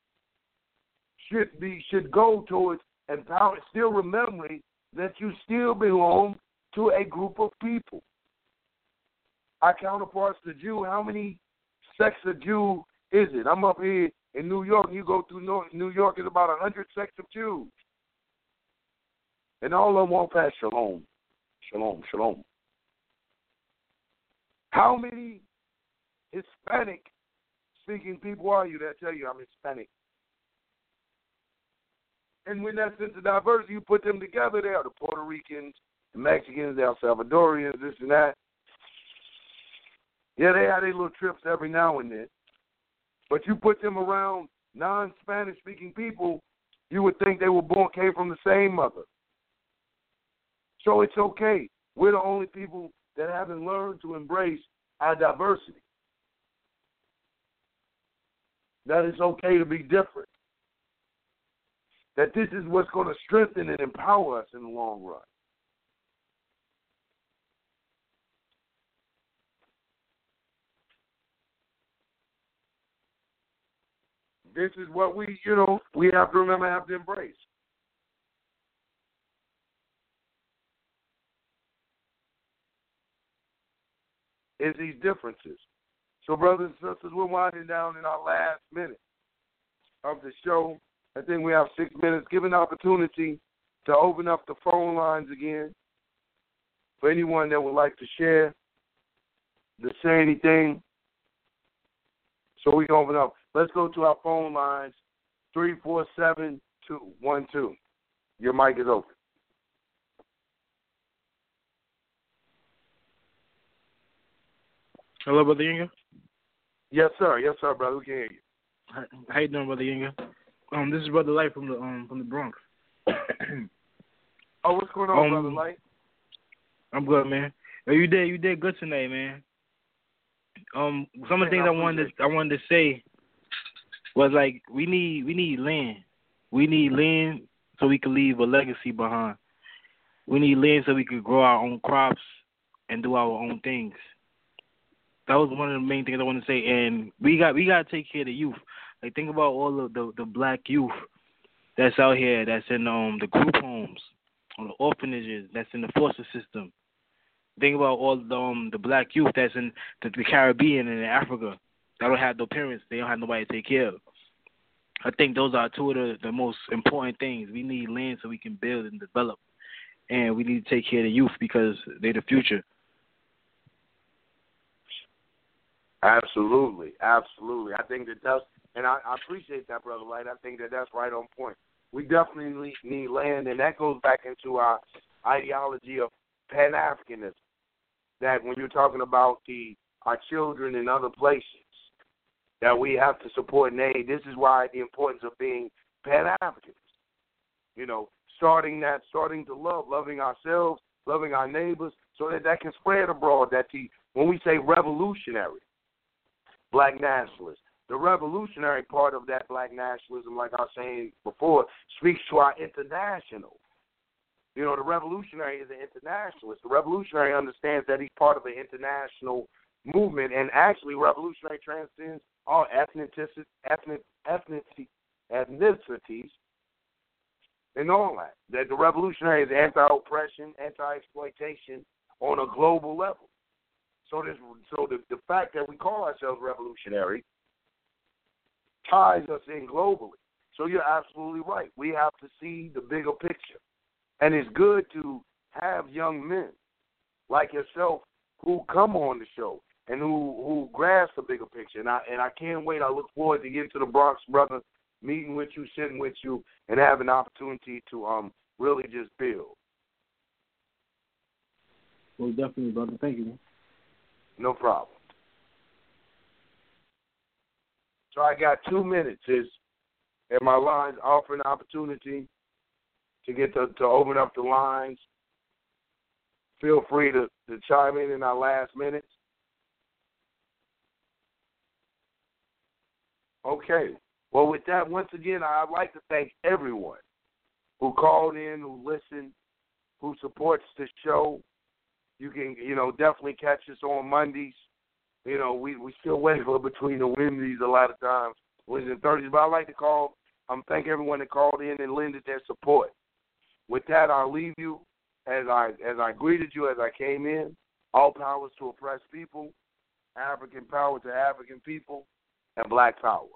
should be should go towards empower still remembering that you still belong to a group of people our counterparts, the Jew, how many sects of Jew is it? I'm up here in New York, you go through New York, it's about a hundred sects of Jews. And all of them won't pass shalom. Shalom, shalom. How many Hispanic speaking people are you that tell you I'm Hispanic? And when that sense of diversity, you put them together, they are the Puerto Ricans, the Mexicans, the El Salvadorians, this and that. Yeah, they have their little trips every now and then. But you put them around non Spanish speaking people, you would think they were born came from the same mother. So it's okay. We're the only people that haven't learned to embrace our diversity. That it's okay to be different. That this is what's going to strengthen and empower us in the long run. This is what we, you know, we have to remember, have to embrace. Is these differences. So, brothers and sisters, we're winding down in our last minute of the show. I think we have six minutes. Give an opportunity to open up the phone lines again for anyone that would like to share, to say anything. So we can open up. Let's go to our phone lines, 347-212. Your mic is open. Hello, Brother Yinga? Yes, sir. Yes, sir, brother. We can hear you. How, you doing, Brother Yinga? Um, this is Brother Light from the um from the Bronx. oh, what's going on, Um, brother Light? I'm good, man. Yo, you did you did good tonight, man. Um, some of the things I I wanted to I wanted to say was like we need we need land. We need land so we can leave a legacy behind. We need land so we can grow our own crops and do our own things. That was one of the main things I want to say. And we got we got to take care of the youth. Like think about all of the the black youth that's out here that's in um the group homes, or the orphanages, that's in the foster system. Think about all the um the black youth that's in the, the Caribbean and in Africa that don't have no parents, they don't have nobody to take care of. I think those are two of the, the most important things. We need land so we can build and develop. And we need to take care of the youth because they're the future. Absolutely, absolutely. I think that that's, and I, I appreciate that, brother Light. I think that that's right on point. We definitely need land, and that goes back into our ideology of Pan Africanism. That when you're talking about the our children in other places, that we have to support and aid. This is why the importance of being Pan Africans. You know, starting that, starting to love, loving ourselves, loving our neighbors, so that that can spread abroad. That the when we say revolutionary, black nationalists. The revolutionary part of that black nationalism, like I was saying before, speaks to our international. You know, the revolutionary is an internationalist. The revolutionary understands that he's part of an international movement, and actually, revolutionary transcends all ethnicities, ethnic, ethnic, ethnicities, and all that. That the revolutionary is anti-oppression, anti-exploitation on a global level. So this, so the, the fact that we call ourselves revolutionary ties us in globally. So you're absolutely right. We have to see the bigger picture, and it's good to have young men like yourself who come on the show and who who grasp the bigger picture. And I and I can't wait. I look forward to getting to the Bronx, brother, meeting with you, sitting with you, and having an opportunity to um really just build. Well, definitely, brother. Thank you. No problem. So I got two minutes. Is and my lines offer an opportunity to get to, to open up the lines. Feel free to, to chime in in our last minutes. Okay. Well, with that, once again, I'd like to thank everyone who called in, who listened, who supports the show. You can, you know, definitely catch us on Mondays. You know, we we still wait for between the Wednesdays a lot of times, Wednesdays and Thursdays. But I'd like to call, um, thank everyone that called in and lended their support. With that, I'll leave you as I as I greeted you as I came in. All powers to oppressed people, African power to African people, and Black power.